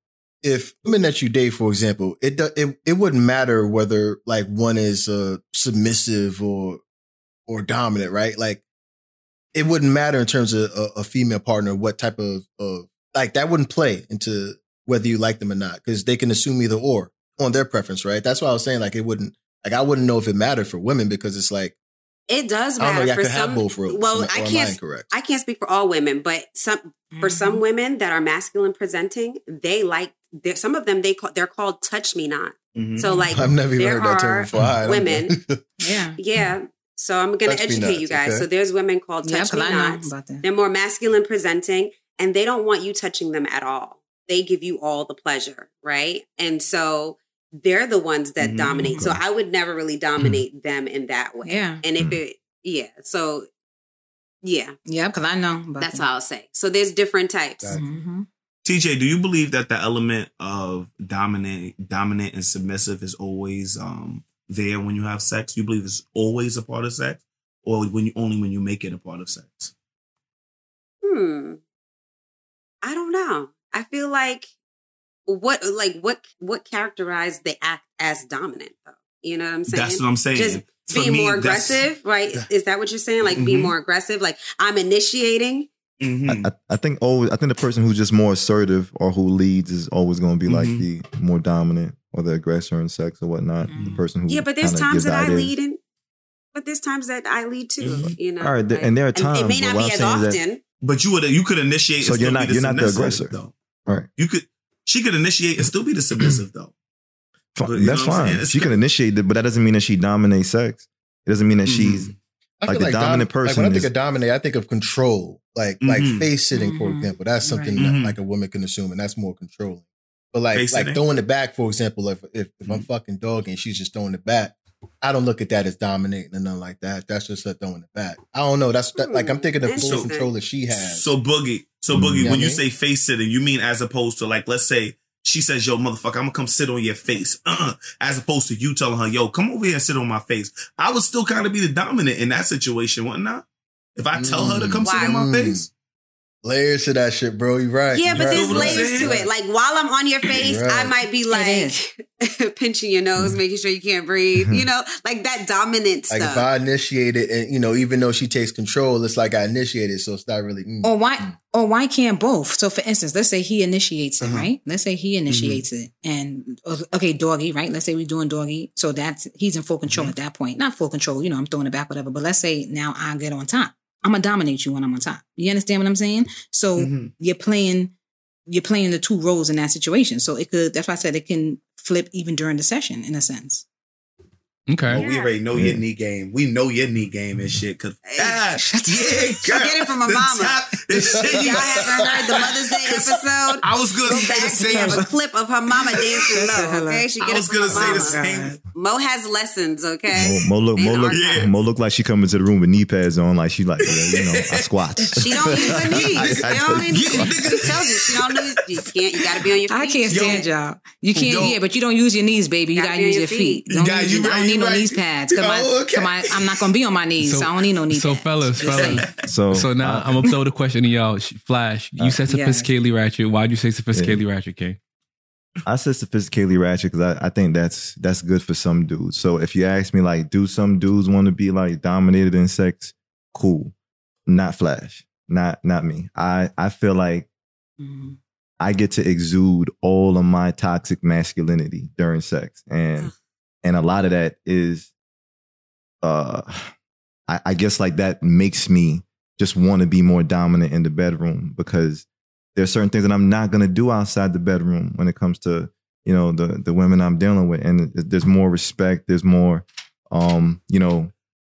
if women that you date, for example, it do, it it wouldn't matter whether like one is uh, submissive or or dominant, right? Like, it wouldn't matter in terms of a, a female partner what type of of like that wouldn't play into whether you like them or not because they can assume either or on their preference, right? That's why I was saying like it wouldn't like I wouldn't know if it mattered for women because it's like It does I don't know, matter y'all for could some. have both roles. well, I can't. incorrect? I can't speak for all women, but some for some women that are masculine presenting, they like. they're- Some of them they call they're called touch me not. Mhm. So like I've never even there heard that term before. All right, women. Yeah. Yeah. So I'm going to educate nuts, you guys. okay. So there's women called touch because me I know nots. about that. They're more masculine presenting and they don't want you touching them at all. They give you all the pleasure, right? And so they're the ones that Mhm. dominate. So I would never really dominate them in that way. Yeah. And if it, yeah. So yeah, Yeah, because I know. That's that. all I'll say. So there's different types. Got it. Mhm. TJ, do you believe that the element of dominant, dominant and submissive is always um there when you have sex? You believe it's always a part of sex, or when you only when you make it a part of sex? Hmm. I don't know. I feel like what like what what characterized the act as dominant though? You know what I'm saying? That's what I'm saying. Just For being me, more aggressive, right? Is that what you're saying? Like being Mhm. more aggressive? Like I'm initiating. Mhm. I, I, I think always I think the person who's just more assertive or who leads is always going to be like Mhm. the more dominant or the aggressor in sex or whatnot. The Mhm. person who Yeah, but there's times gives that I lead in but there's times that I lead too, Mhm. you know. All right, like- and there are times. it may not be as saying is often. But you would you could initiate. So and you're still not- be you're not the aggressor. though. Right. You could. She could initiate and still be the submissive though. But That's know what I'm fine. She can initiate it, but that doesn't mean that she dominates sex. It doesn't mean that she's Mhm. I Like the dom- dominant like person when I think is- of dominate, I think of control, like like Mhm. face sitting, for Mhm. example. That's something Right. that Mhm. like a woman can assume, and that's more controlling. But like Face like sitting? throwing it back, for example, if if, if I'm fucking dogging, and she's just throwing it back. I don't look at that as dominating or nothing like that. That's just her throwing it back. I don't know. That's that, like I'm thinking the full Interesting. control that she has. So boogie, so boogie. Yeah, when you mean- say face sitting, you mean as opposed to like, let's say she says, "Yo, motherfucker, I'm gonna come sit on your face," uh as opposed to you telling her, "Yo, come over here and sit on my face." I would still kind of be the dominant in that situation, wouldn't I? If I tell her to come sit on my Mm. face, Layers to that shit, bro. You're right. Yeah, you but right. there's layers to it. Like while I'm on your face, Right. I might be like pinching your nose, making sure you can't breathe. You know, like that dominant Like if. I initiate it, and you know, even though she takes control, it's like I initiated, so it's not really. mm. Or why or why can't both? So for instance, let's say he initiates it, Mhm. right? Let's say he initiates it and okay, doggy, right? Let's say we're doing doggy. So that's he's in full control at that point. Not full control, you know, I'm throwing it back, whatever. But let's say now I get on top. I'm gonna dominate you when I'm on top. You understand what I'm saying? So Mhm. you're playing you're playing the two roles in that situation. So it could that's why I said it can flip even during the session in a sense. Okay. oh, we already know Yeah. your knee game. We know your knee game and shit. Cause Hey, ah, shut yeah, girl, get it from a the mama. top- the shit you- Y'all haven't heard the Mother's Day episode? I was gonna Go say the back we have a clip of her mama dancing low. Okay, she I get it was from gonna her say the mama. same. Mo has lessons. Okay, Mo, Mo look, Mo look, Yeah. Mo look like she come into the room with knee pads on, like she like, yeah, you know, I squat. she don't use her knees. I- I She don't tell need- you. she tells you she don't use. You can't. You got to be on your feet. I can't stand y'all. You can't, Yo. yeah, but you don't use your knees, baby. You Gotta gotta be on use your your feet. feet. Don't You got- use you your- I right, need no right. knees pads because Oh, okay. I'm not gonna be on my knees. So- So, I don't need no knee So pads. fellas, fellas. So, So now uh, I'm gonna throw the question to y'all. Flash, you said Yes. sophisticatedly ratchet. Why'd you say sophisticatedly ratchet, King? I said sophisticatedly ratchet because I, I think that's that's good for some dudes. So if you ask me, like, do some dudes want to be like dominated in sex? Cool, not Flash, not not me. I I feel like Mhm. I get to exude all of my toxic masculinity during sex, and and a lot of that is, uh, I, I guess like that makes me just want to be more dominant in the bedroom because there's certain things that I'm not gonna do outside the bedroom when it comes to you know the the women I'm dealing with, and there's more respect, there's more, um, you know,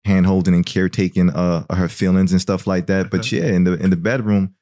hand holding and caretaking uh her feelings and stuff like that. But yeah, in the in the bedroom,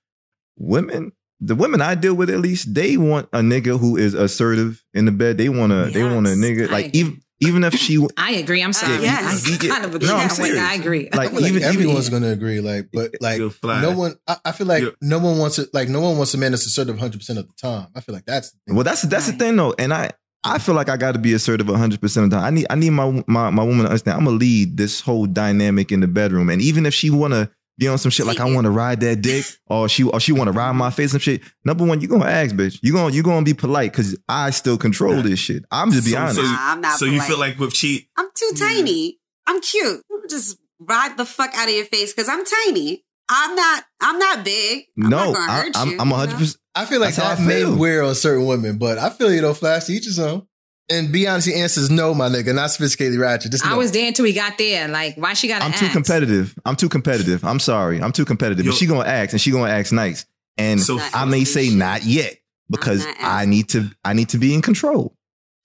women. The women I deal with, at least, they want a nigga who is assertive in the bed. They want a, they want a nigga like agree. even even if she, I agree. I'm sorry. Yeah, yes. I Yeah. kind of agree. No, I'm serious. I agree. Like, I like even- everyone's even- gonna agree, like, but like no one. I, I feel like You're- no one wants it. Like no one wants a man that's assertive 100 percent of the time. I feel like that's the thing. Well, that's that's Right. the thing though, and I I feel like I got to be assertive 100 percent of the time. I need I need my my my woman to understand. I'm gonna lead this whole dynamic in the bedroom, and even if she wanna be on some shit like I want to ride that dick, or she or she want to ride my face and shit. Number one, you gonna ask, bitch. You gonna you gonna be polite because I still control this shit. I'm just be honest. So, Nah, I'm not so you feel like with cheat, I'm too tiny. I'm cute. Just ride the fuck out of your face because I'm tiny. I'm not. I'm not big. I'm no, not I, hurt I'm you, I'm 100. percent I feel like That's how that I may wear on certain women, but I feel you know, Flash to each his own. And be honest, the answer is no, my nigga. Not sophisticated ratchet. Just I was there until we got there. Like, why she got I'm ask? too competitive. I'm too competitive. I'm sorry. I'm too competitive. Yo- But she gonna ask, and she gonna ask nice. And So- I may say not yet because not I need to. I need to be in control.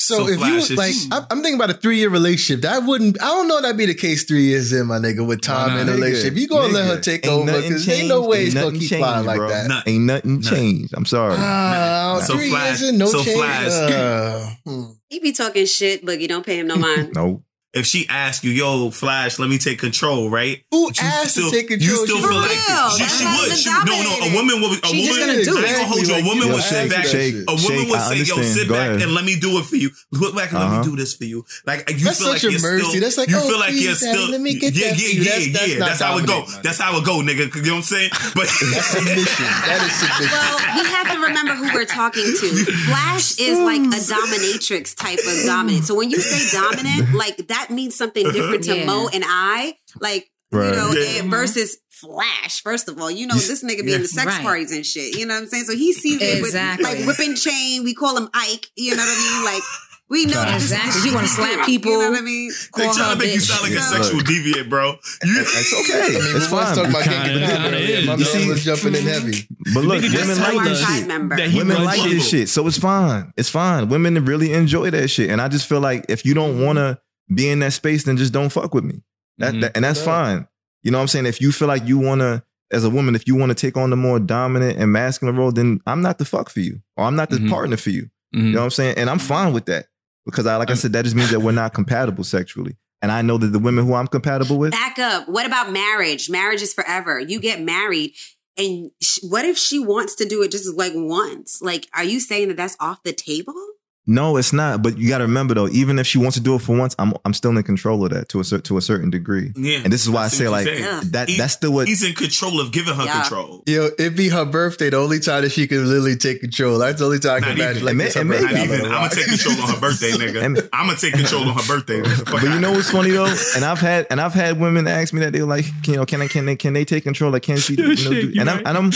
So, So if Flash, you like, I'm, I'm thinking about a three year relationship. That wouldn't. I don't know that'd be the case three years in, my nigga, with time Why in not? a relationship. You gonna let her take ain't over nothing because ain't no way Ain't it's gonna keep changed, flying like that. Nah. Ain't nothing Nah. changed. I'm sorry. Ah, So three Flash- years in, no so change. Flash- Uh, hmm. He be talking shit, but you don't pay him no mind. no. If she asks you, "Yo, Flash, let me take control," right? Who But you asked still, to take control? You still She- feel For like real. she, That's she would. She, no, no. A woman would. A She just woman. gonna do I it. ain't gonna hold you. A woman you will sit back. that Shake. A woman shake, will I say, "Yo, sit Go back ahead. and let me do it for you. Look back and let Uh-huh. me do this for you." Like you That's feel like a you're mercy. still. That's like, you oh, feel like you're still. let me get yeah, that yeah, for you. yeah, That's- that's yeah. That's how it go. That's how it go, nigga. You know what I'm saying? But That's submission. That is submission. Well, we have to remember who we're talking to. Flash is like a dominatrix type of dominant. So when you say dominant, like that means something different to Yeah. Mo and I. Like Right. you know, Yeah. and versus Flash. First of all, you know this nigga be in the sex Right. parties and shit. You know what I'm saying? So he sees it with like whipping chain. We call him Ike. You know what I mean? Like we know that the Exactly. shit He wanna do. slap You people. know what I mean? They Call trying to make you sound like a Yeah. sexual deviant, bro. You, It's okay. I mean, it's we was fine. talking about Kinda- getting the kinda earlier. is, My though. man was jumping in heavy. But look, women told like us this shit. that Women like this shit, so it's fine. It's fine. Women really enjoy that shit, and I just feel like if you don't want to be in that space, then just don't fuck with me. That, Mhm. that- and that's Yeah. fine. You know what I'm saying? If you feel like you want to, as a woman, if you want to take on the more dominant and masculine role, then I'm not the fuck for you, or I'm not the Mhm. partner for you. Mhm. You know what I'm saying? And I'm fine with that because I, like I I'm- said, that just means that we're not compatible sexually. And I know that the women who I'm compatible with, Back up. What about marriage? Marriage is forever. You get married, and sh- what if she wants to do it just like once? Like, are you saying that that's off the table? No, it's not. But you got to remember though, even if she wants to do it for once, I'm I'm still in control of that to a cer- to a certain degree. Yeah, and this is why I see say like you're that. He- that's still what He's in control of giving her Yeah. control. Yo, it'd be her birthday, the only time that she can literally take control. That's the only time I can Not imagine. Like, And it's may- and Not even. I'm gonna take control on her birthday, nigga. I'm gonna take control on her birthday. But you know what's funny though, and I've had and I've had women ask me that they're like, you know, can I can they can they take control? Like, can she? You know, Shit, do, you and I'm and I'm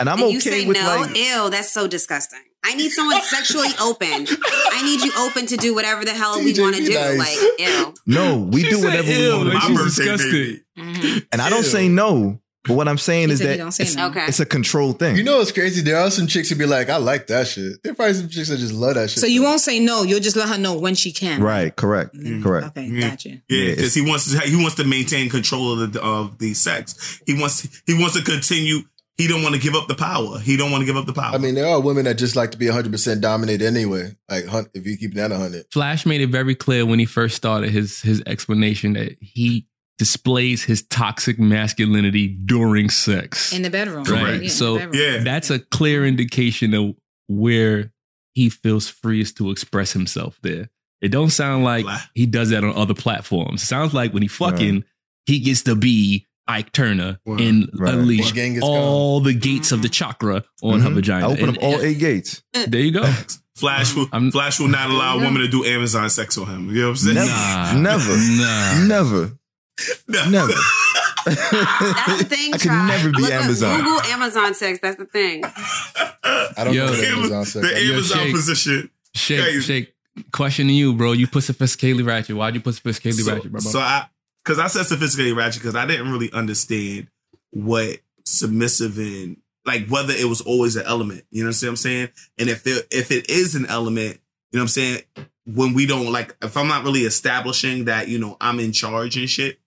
and I'm and okay you say with no, like ew, that's so disgusting. I need someone sexually open. I need you open to do whatever the hell we want to do. nice. Like, ew. no, we She do said whatever we want like to My she's do, birthday, disgusted. baby. Mhm. and I don't say no. But what I'm saying is that say it's, no. Okay. it's a control thing. You know what's crazy? There are some chicks who be like, I like that shit. There are probably some chicks that just love that shit. So you won't say no. You'll just let her know when she can. right? Correct. Mhm. Correct. Okay, Yeah. got you. Yeah, Yeah, because he wants to he wants to maintain control of the of the sex. He wants he wants to continue. He don't want to give up the power. He don't want to give up the power. I mean, there are women that just like to be 100% dominated anyway. Like, if you keep that 100. Flash made it very clear when he first started his his explanation that he displays his toxic masculinity during sex. In the bedroom. Right. Yeah, So- bedroom. yeah, That's a clear indication of where he feels freest to express himself there. It don't sound like Flash. he does that on other platforms. It sounds like when he fucking he gets to be Ike Turner Right. and Right. unleash Genghis all the gates of the mm-hmm. chakra on her Mhm. vagina. I open And- up all eight gates. Uh, there you go. Flash will I'm- Flash will not allow a mm-hmm. woman to do Amazon sex on him. You know what I'm saying? Never. Nah, Never. Nah. Never. No. Never. That's the thing. I could Try. never be Look Amazon. Google Amazon sex. That's the thing. I don't Yo. know The Amazon, Amazon sex. the Yo, Amazon Shake. position. Shake, Crazy. shake. Question to you, bro. You put sophisticatedly ratchet. Why'd you put sophisticatedly So, ratchet, bro? so I, because I said sophisticated ratchet because I didn't really understand what submissive and like whether it was always an element. You know what I'm saying? And if if it is an element, you know what I'm saying? When we don't like, if I'm not really establishing that, you know, I'm in charge and shit,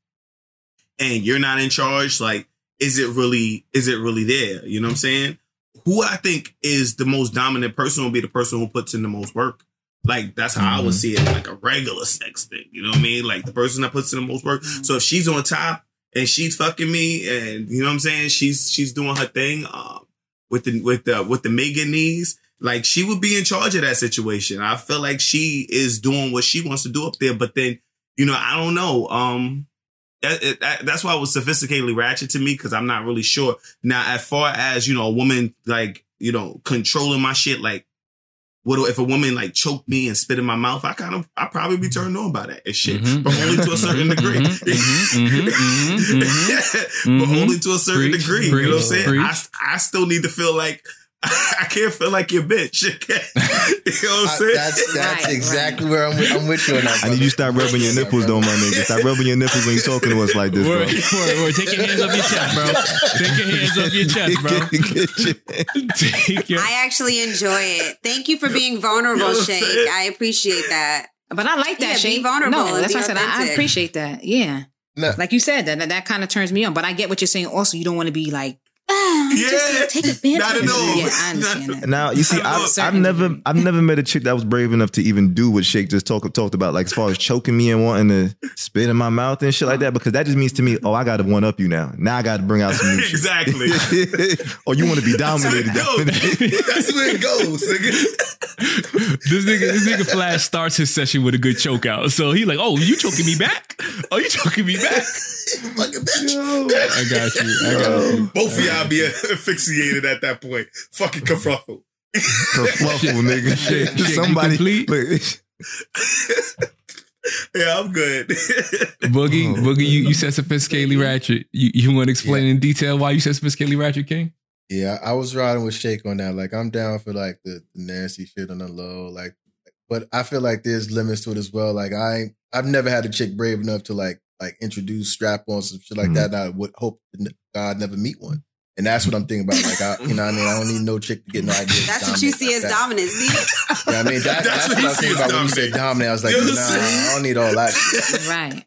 and you're not in charge, like, is it really is it really there? You know what I'm saying? Who I think is the most dominant person will be the person who puts in the most work. Like that's how I would Mhm. see it, like a regular sex thing. You know what I mean? Like the person that puts in the most work. So if she's on top and she's fucking me, and you know what I'm saying, she's she's doing her thing um, with the with the with the Megan knees. Like she would be in charge of that situation. I feel like she is doing what she wants to do up there, but then you know I don't know. Um, that, it- that- that's why it was sophisticatedly ratchet to me because I'm not really sure. Now, as far as you know, a woman like you know controlling my shit, like what if a woman like choked me and spit in my mouth? I kind of I probably be turned on by that and shit, Mhm. but only to a certain degree. Mhm, mhm, mhm, mhm, mhm. but only to a certain Preach, degree. you know what I'm saying? I. I still need to feel like I can't feel like your bitch. you know what I'm I- saying? that's that's Right, exactly where I'm, with- I'm with you on that. I need you to stop rubbing your nipples, though, my nigga. Stop rubbing your nipples when you're talking to us like this, bro. Word, word, word. Take your hands off your chest, bro. Take your hands off your chest, bro. Take your I actually enjoy it. Thank you for being vulnerable, You know Shake. saying? I appreciate that. But I like that. Yeah, be Shane. vulnerable No, that's be what I said. I, I appreciate that. Yeah. No. Like you said, that that kind of turns me on. But I get what you're saying. Also, you don't want to be like, ah, I'm just Yeah. take advantage. Not at all. Yeah, I understand that. Now you see, I don't I've. I've never. I've never met a chick that was brave enough to even do what Shake just talked talked about, like as far as choking me and wanting to spit in my mouth and shit like that. Because that just means to me, oh, I got to one up you now. Now I got to bring out some new shit. Exactly. or you want to be That's where dominated. it goes. That's where it goes. nigga. this nigga, this nigga Flash starts his session with a good choke out. So he like, oh, you choking me back? Oh, you choking me back? Fucking bitch. I got you. I got you. Both of y'all be asphyxiated at that point. Fucking kerfuffle. Kerfluffle, nigga. Shit, shit, Somebody. complete? Yeah, I'm good. Boogie, Oh. Boogie, you, you said sophisticatedly ratchet. You, you want to explain in detail why you said sophisticatedly ratchet, King? Yeah, I was riding with Shake on that. Like, I'm down for like the, the nasty shit on the low. Like, but I feel like there's limits to it as well. Like, I I've never had a chick brave enough to like like introduce strap on some shit like Mhm. that. And I would hope God never meet one. And that's what I'm thinking about. Like, I, you know, what I mean, I don't need no chick to get no idea. That's what you see as dominant. See? Yeah, I mean, that, That's that's, what what I was sees thinking about when you dominant. said dominant. I was like, You nah. I don't need all that shit. Right.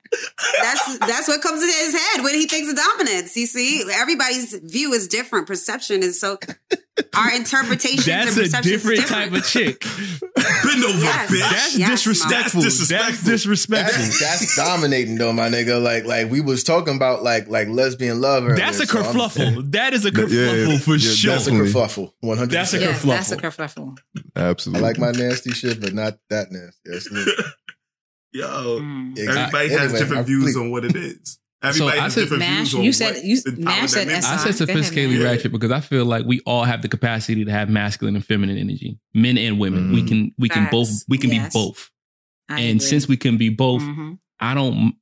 That's that's what comes into his head when he thinks of dominance. You see, everybody's view is different. Perception is so. Our interpretation. That's and a perception is different type of chick. Bend over, Yes. bitch. That's Yes, disrespectful. That's disrespectful. That's disrespectful. That's, that's dominating though, my nigga. Like, like we was talking about like like lesbian love. earlier, That's a so I'm- kerfluffle. That is a kerfluffle yeah, for yeah, sure. That's a kerfluffle. One hundred. That's a Yeah, kerfluffle. that's a kerfluffle. I Absolutely. like my nasty shit, but not that nasty. That's. Yo, Mm. everybody has Anyway, different I'm views ple- on what it is. Everybody I has said- different Mash, views on you said- what you- the power Mash said. I said Go ahead, sophisticatedly ratchet because I feel like we all have the capacity to have masculine and feminine energy, men and women. We Mm. can we can both we can Yes. be both. I and agree. since we can be both, Mhm. I don't.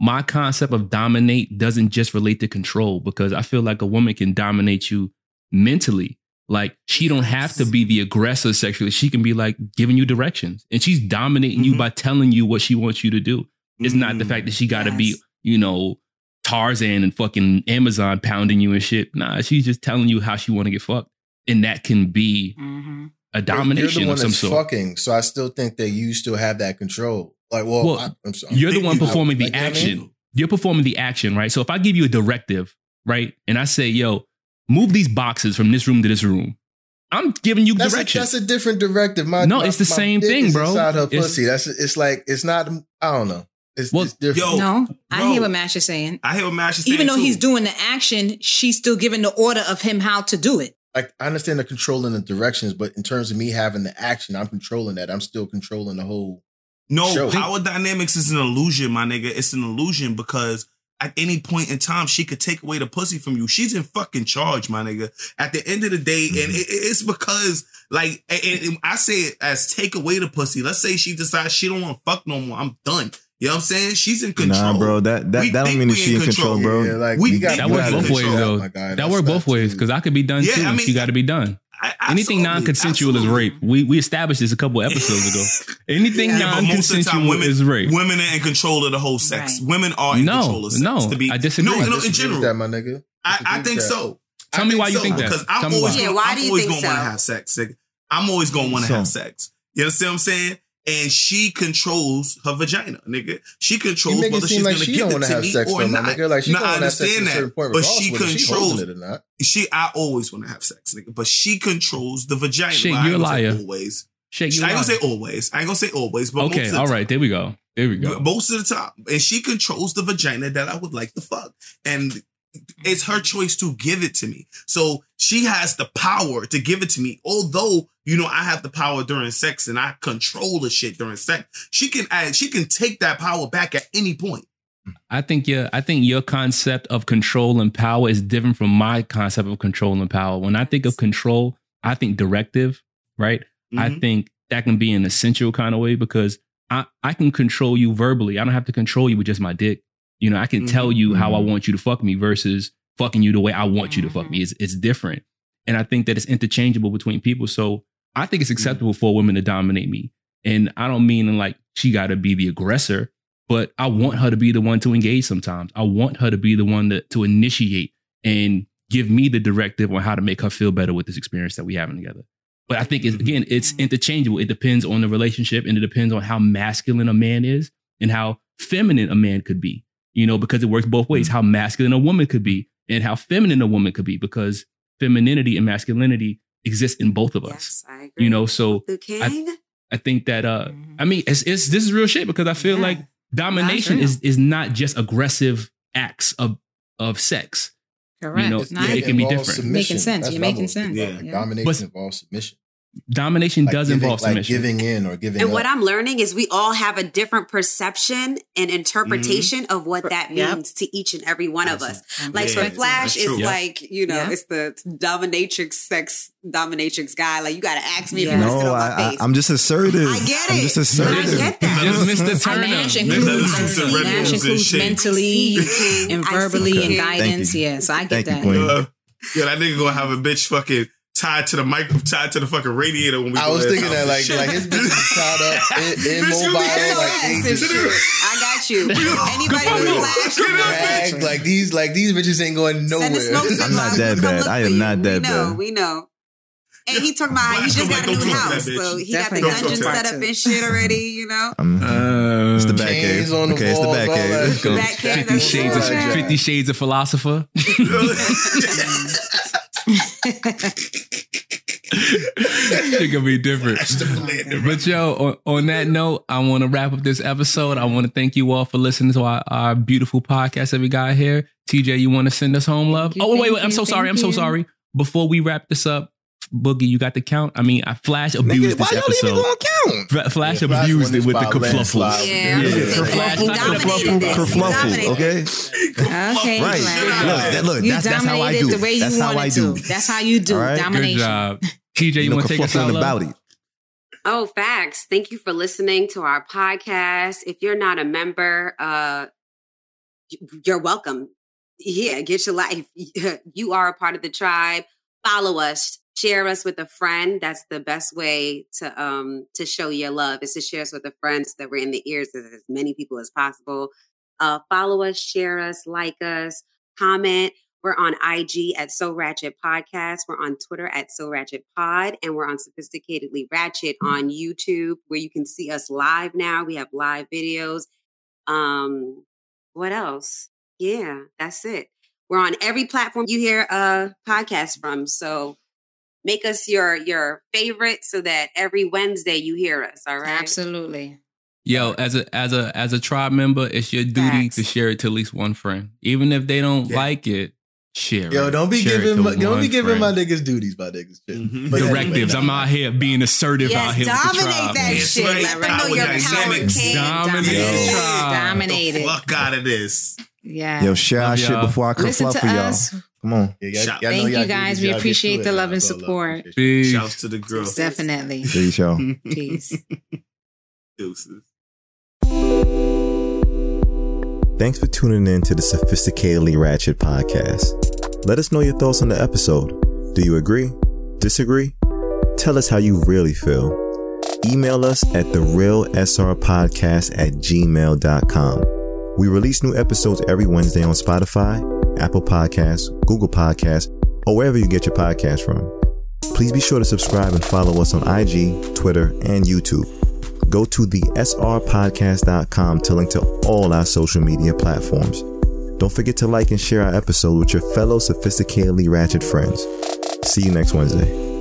My concept of dominate doesn't just relate to control because I feel like a woman can dominate you mentally. Like she don't have to be the aggressor sexually. She can be like giving you directions, and she's dominating you Mhm. by telling you what she wants you to do. It's not the Mm. fact that she got to be, you know, Tarzan and fucking Amazon pounding you and shit. Nah, she's just telling you how she want to get fucked, and that can be Mhm. a domination You're the one of some that's sort. fucking, so I still think that you still have that control. Like, well, Well, I, I'm sorry. You're the one Like, performing the you know I mean? action. You're performing the action, right? So if I give you a directive, right, and I say, "Yo, move these boxes from this room to this room," I'm giving you That's a, direction. that's a different directive. My, No, my- it's the same thing, is bro. Inside her It's- pussy. That's it's like it's not. I don't know. It's, Well, it's different. yo, No, I bro. hear what Mash is saying. I hear what Mash is saying. Even though too. he's doing the action, she's still giving the order of him how to do it. like I understand the controlling the directions, but in terms of me having the action, I'm controlling that. I'm still controlling the whole. No, Show. power dynamics is an illusion, my nigga. It's an illusion because at any point in time, she could take away the pussy from you. She's in fucking charge, my nigga. At the end of the day, and mm-hmm. it, it's because, like, and, and I say it as take away the pussy. Let's say she decides she don't want to fuck no more. I'm done. You know what I'm saying? She's in control. Nah, bro. That We that, that don't mean that we she in in control, control. bro. Yeah, like We you got think that we works both ways, though. My guy, that that's works both ways because I could be done Yeah, too. I mean- you got to be done. I- Anything non-consensual is rape. We we established this a couple episodes ago. Anything Yeah, but most of the time, non-consensual women, is rape. women are in control of the whole sex. Right. Women are in No, control of sex. no, to be, I disagree. No, I no, in general. that, my nigga. I, I think that. so. Tell I me why you think that. Because I'm always. Yeah, gonna, why do you think gonna want to so? have sex. I'm always gonna want to have sex. You understand what I'm saying? And she controls her vagina, nigga. She controls whether she's like gonna she give don't it to to have me sex, or though, not. nigga. Like she No, don't I want have sex understand at a that, point, but she controls holding it or not. She, I always want to have sex, nigga. But she controls the vagina. Shit, I you're a ain't gonna say liar. Always. Shake I you ain't gonna say always. I ain't gonna say always. But most Okay, of the all time. right, there we go. There we go. Most of the time. And she controls the vagina that I would like to fuck. And it's her choice to give it to me. So she has the power to give it to me. Although, you know, I have the power during sex and I control the shit during sex. She can add, she can take that power back at any point. I think your I think your concept of control and power is different from my concept of control and power. When I think of control, I think directive, right? I Mhm. think that can be an essential kind of way because I, I can control you verbally. I don't have to control you with just my dick. You know, I can tell mm-hmm. you how I mm-hmm. want you to fuck me versus fucking you the way I want you to fuck me. Mm-hmm. It's, it's different. And I think that it's interchangeable between people. So I think it's mm-hmm. acceptable for women to dominate me. And I don't mean like she got to be the aggressor, but I want her to be the one to engage sometimes. I want her to be the one to, to initiate and give me the directive on how to make her feel better with this experience that we having together. But I think it's, mm-hmm. again, it's mm-hmm. interchangeable. It depends on the relationship and it depends on how masculine a man is and how feminine a man could be, you know, because it works both ways, how masculine a woman could be and how feminine a woman could be because femininity and masculinity exist in both of us, Yes, I agree. you know, so The king. I think that uh I mean it's it's this is real shit because I feel Yeah. like domination is is not just aggressive acts of of sex. Correct. know, Not- yeah, it can be involves different. Making sense. That's You're making sense. about. Like, Yeah. Domination But- involves submission. Domination Like does giving, involve like giving in or giving And up. what I'm learning is we all have a different perception and interpretation mm-hmm. of what that Yep. means to each and every one of us. Like Yeah, for Flash, that's it's. Yeah. like, you know, Yeah. it's the dominatrix sex dominatrix guy. Like you gotta ask me if Yeah. you want to No, sit on my I, I, face. I'm just assertive. I get I'm it. just assertive. I get that. Just Mr. Turner. Nash Let includes, them see some Nash includes mentally I see you, and King. I see verbally you, and guidance. you. Yes, I get that. Yeah, that nigga gonna have a bitch fucking tied to the mic, tied to the fucking radiator when we I was thinking that like and like his shit. bitch is tied up in, in Bitch, you mobile, be like shit. I got you. Anybody Come with on. Flash, Get up, dragged. Like these like these bitches ain't going Send a smoke nowhere. I'm not that bad. I am not that we know, bad. We know. And he talking about how he just don't got a new don't talk to house, so he got the dungeon set up and shit already. You know, I'm, Uh, it's the back Canes cave. on the Okay, it's the walls, back cave. that Let's go. Back cave, Fifty Shades of. Fifty Shades of Philosopher. It could be different. Flash the philanderer. But yo, on, on that note, I want to wrap up this episode. I want to thank you all for listening to our, our beautiful podcast that we got here. TJ, you want to send us home, love? you, oh, wait, wait. I'm so sorry. I'm so sorry. Before we wrap this up, Boogie, you got the count? I mean, I Flash abused Nigga, why this y'all even episode. gonna count? Fla- Flash Yeah, abused won it with the by a kerfluffles. Yeah, I'm Yeah. gonna take Flash that. You took it dominated this. You Kerfluffle, okay? Okay, Right. Flash. Look, that- look, you that's- that's how I do. the way you That's how I do. to. That's how you do All right? Good domination. Good job. TJ, you, You know, want to take us out? about it. Oh, facts. Thank you for listening to our podcast. If you're not a member, uh, you're welcome. Yeah, get your life. You are a part of the tribe. Follow us. Share us with a friend. That's the best way to um to show your love is to share us with a friend so that we're in the ears of as many people as possible. Uh, follow us, share us, like us, comment. We're on IG at So Ratchet Podcast. We're on Twitter at So Ratchet Pod, and we're on Sophisticatedly Ratchet on YouTube, where you can see us live now. We have live videos. Um, what else? Yeah, that's it. We're on every platform you hear a podcast from. So make us your your favorite so that every Wednesday you hear us. All right. Absolutely. Yo, as a as a as a tribe member, it's your duty Facts. to share it to at least one friend, even if they don't Yeah. like it. Share it. Yo, it. don't be Share giving my, don't be giving my niggas duties, my niggas. Shit. Mhm. But anyway, directives. nah. I'm out here being assertive out Yes, here with the dominate tribe. that man. Shit. right. Let them know Power your power dynamics. king. Dominate Dominate the it. tribe. Dominated. Fuck out of this. Yeah. Yo, share our Love shit y'all. before I Listen kerfluff to for y'all. Us. Come on. Yeah, y'all- Shout- y'all Thank you y'all guys. get- We y'all appreciate the it. love and That's love. support. Appreciate Peace. Shouts to the girl. Definitely. Peace, y'all. Peace. Deuces. Thanks for tuning in to the Sophisticatedly Ratchet podcast. Let us know your thoughts on the episode. Do you agree? Disagree? Tell us how you really feel. Email us at therealsrpodcast at gmail.com. We release new episodes every Wednesday on Spotify, Apple Podcasts, Google Podcasts, or wherever you get your podcasts from. Please be sure to subscribe and follow us on IG, Twitter, and YouTube. Go to the srpodcast.com to link to all our social media platforms. Don't forget to like and share our episode with your fellow sophisticatedly ratchet friends. See you next Wednesday.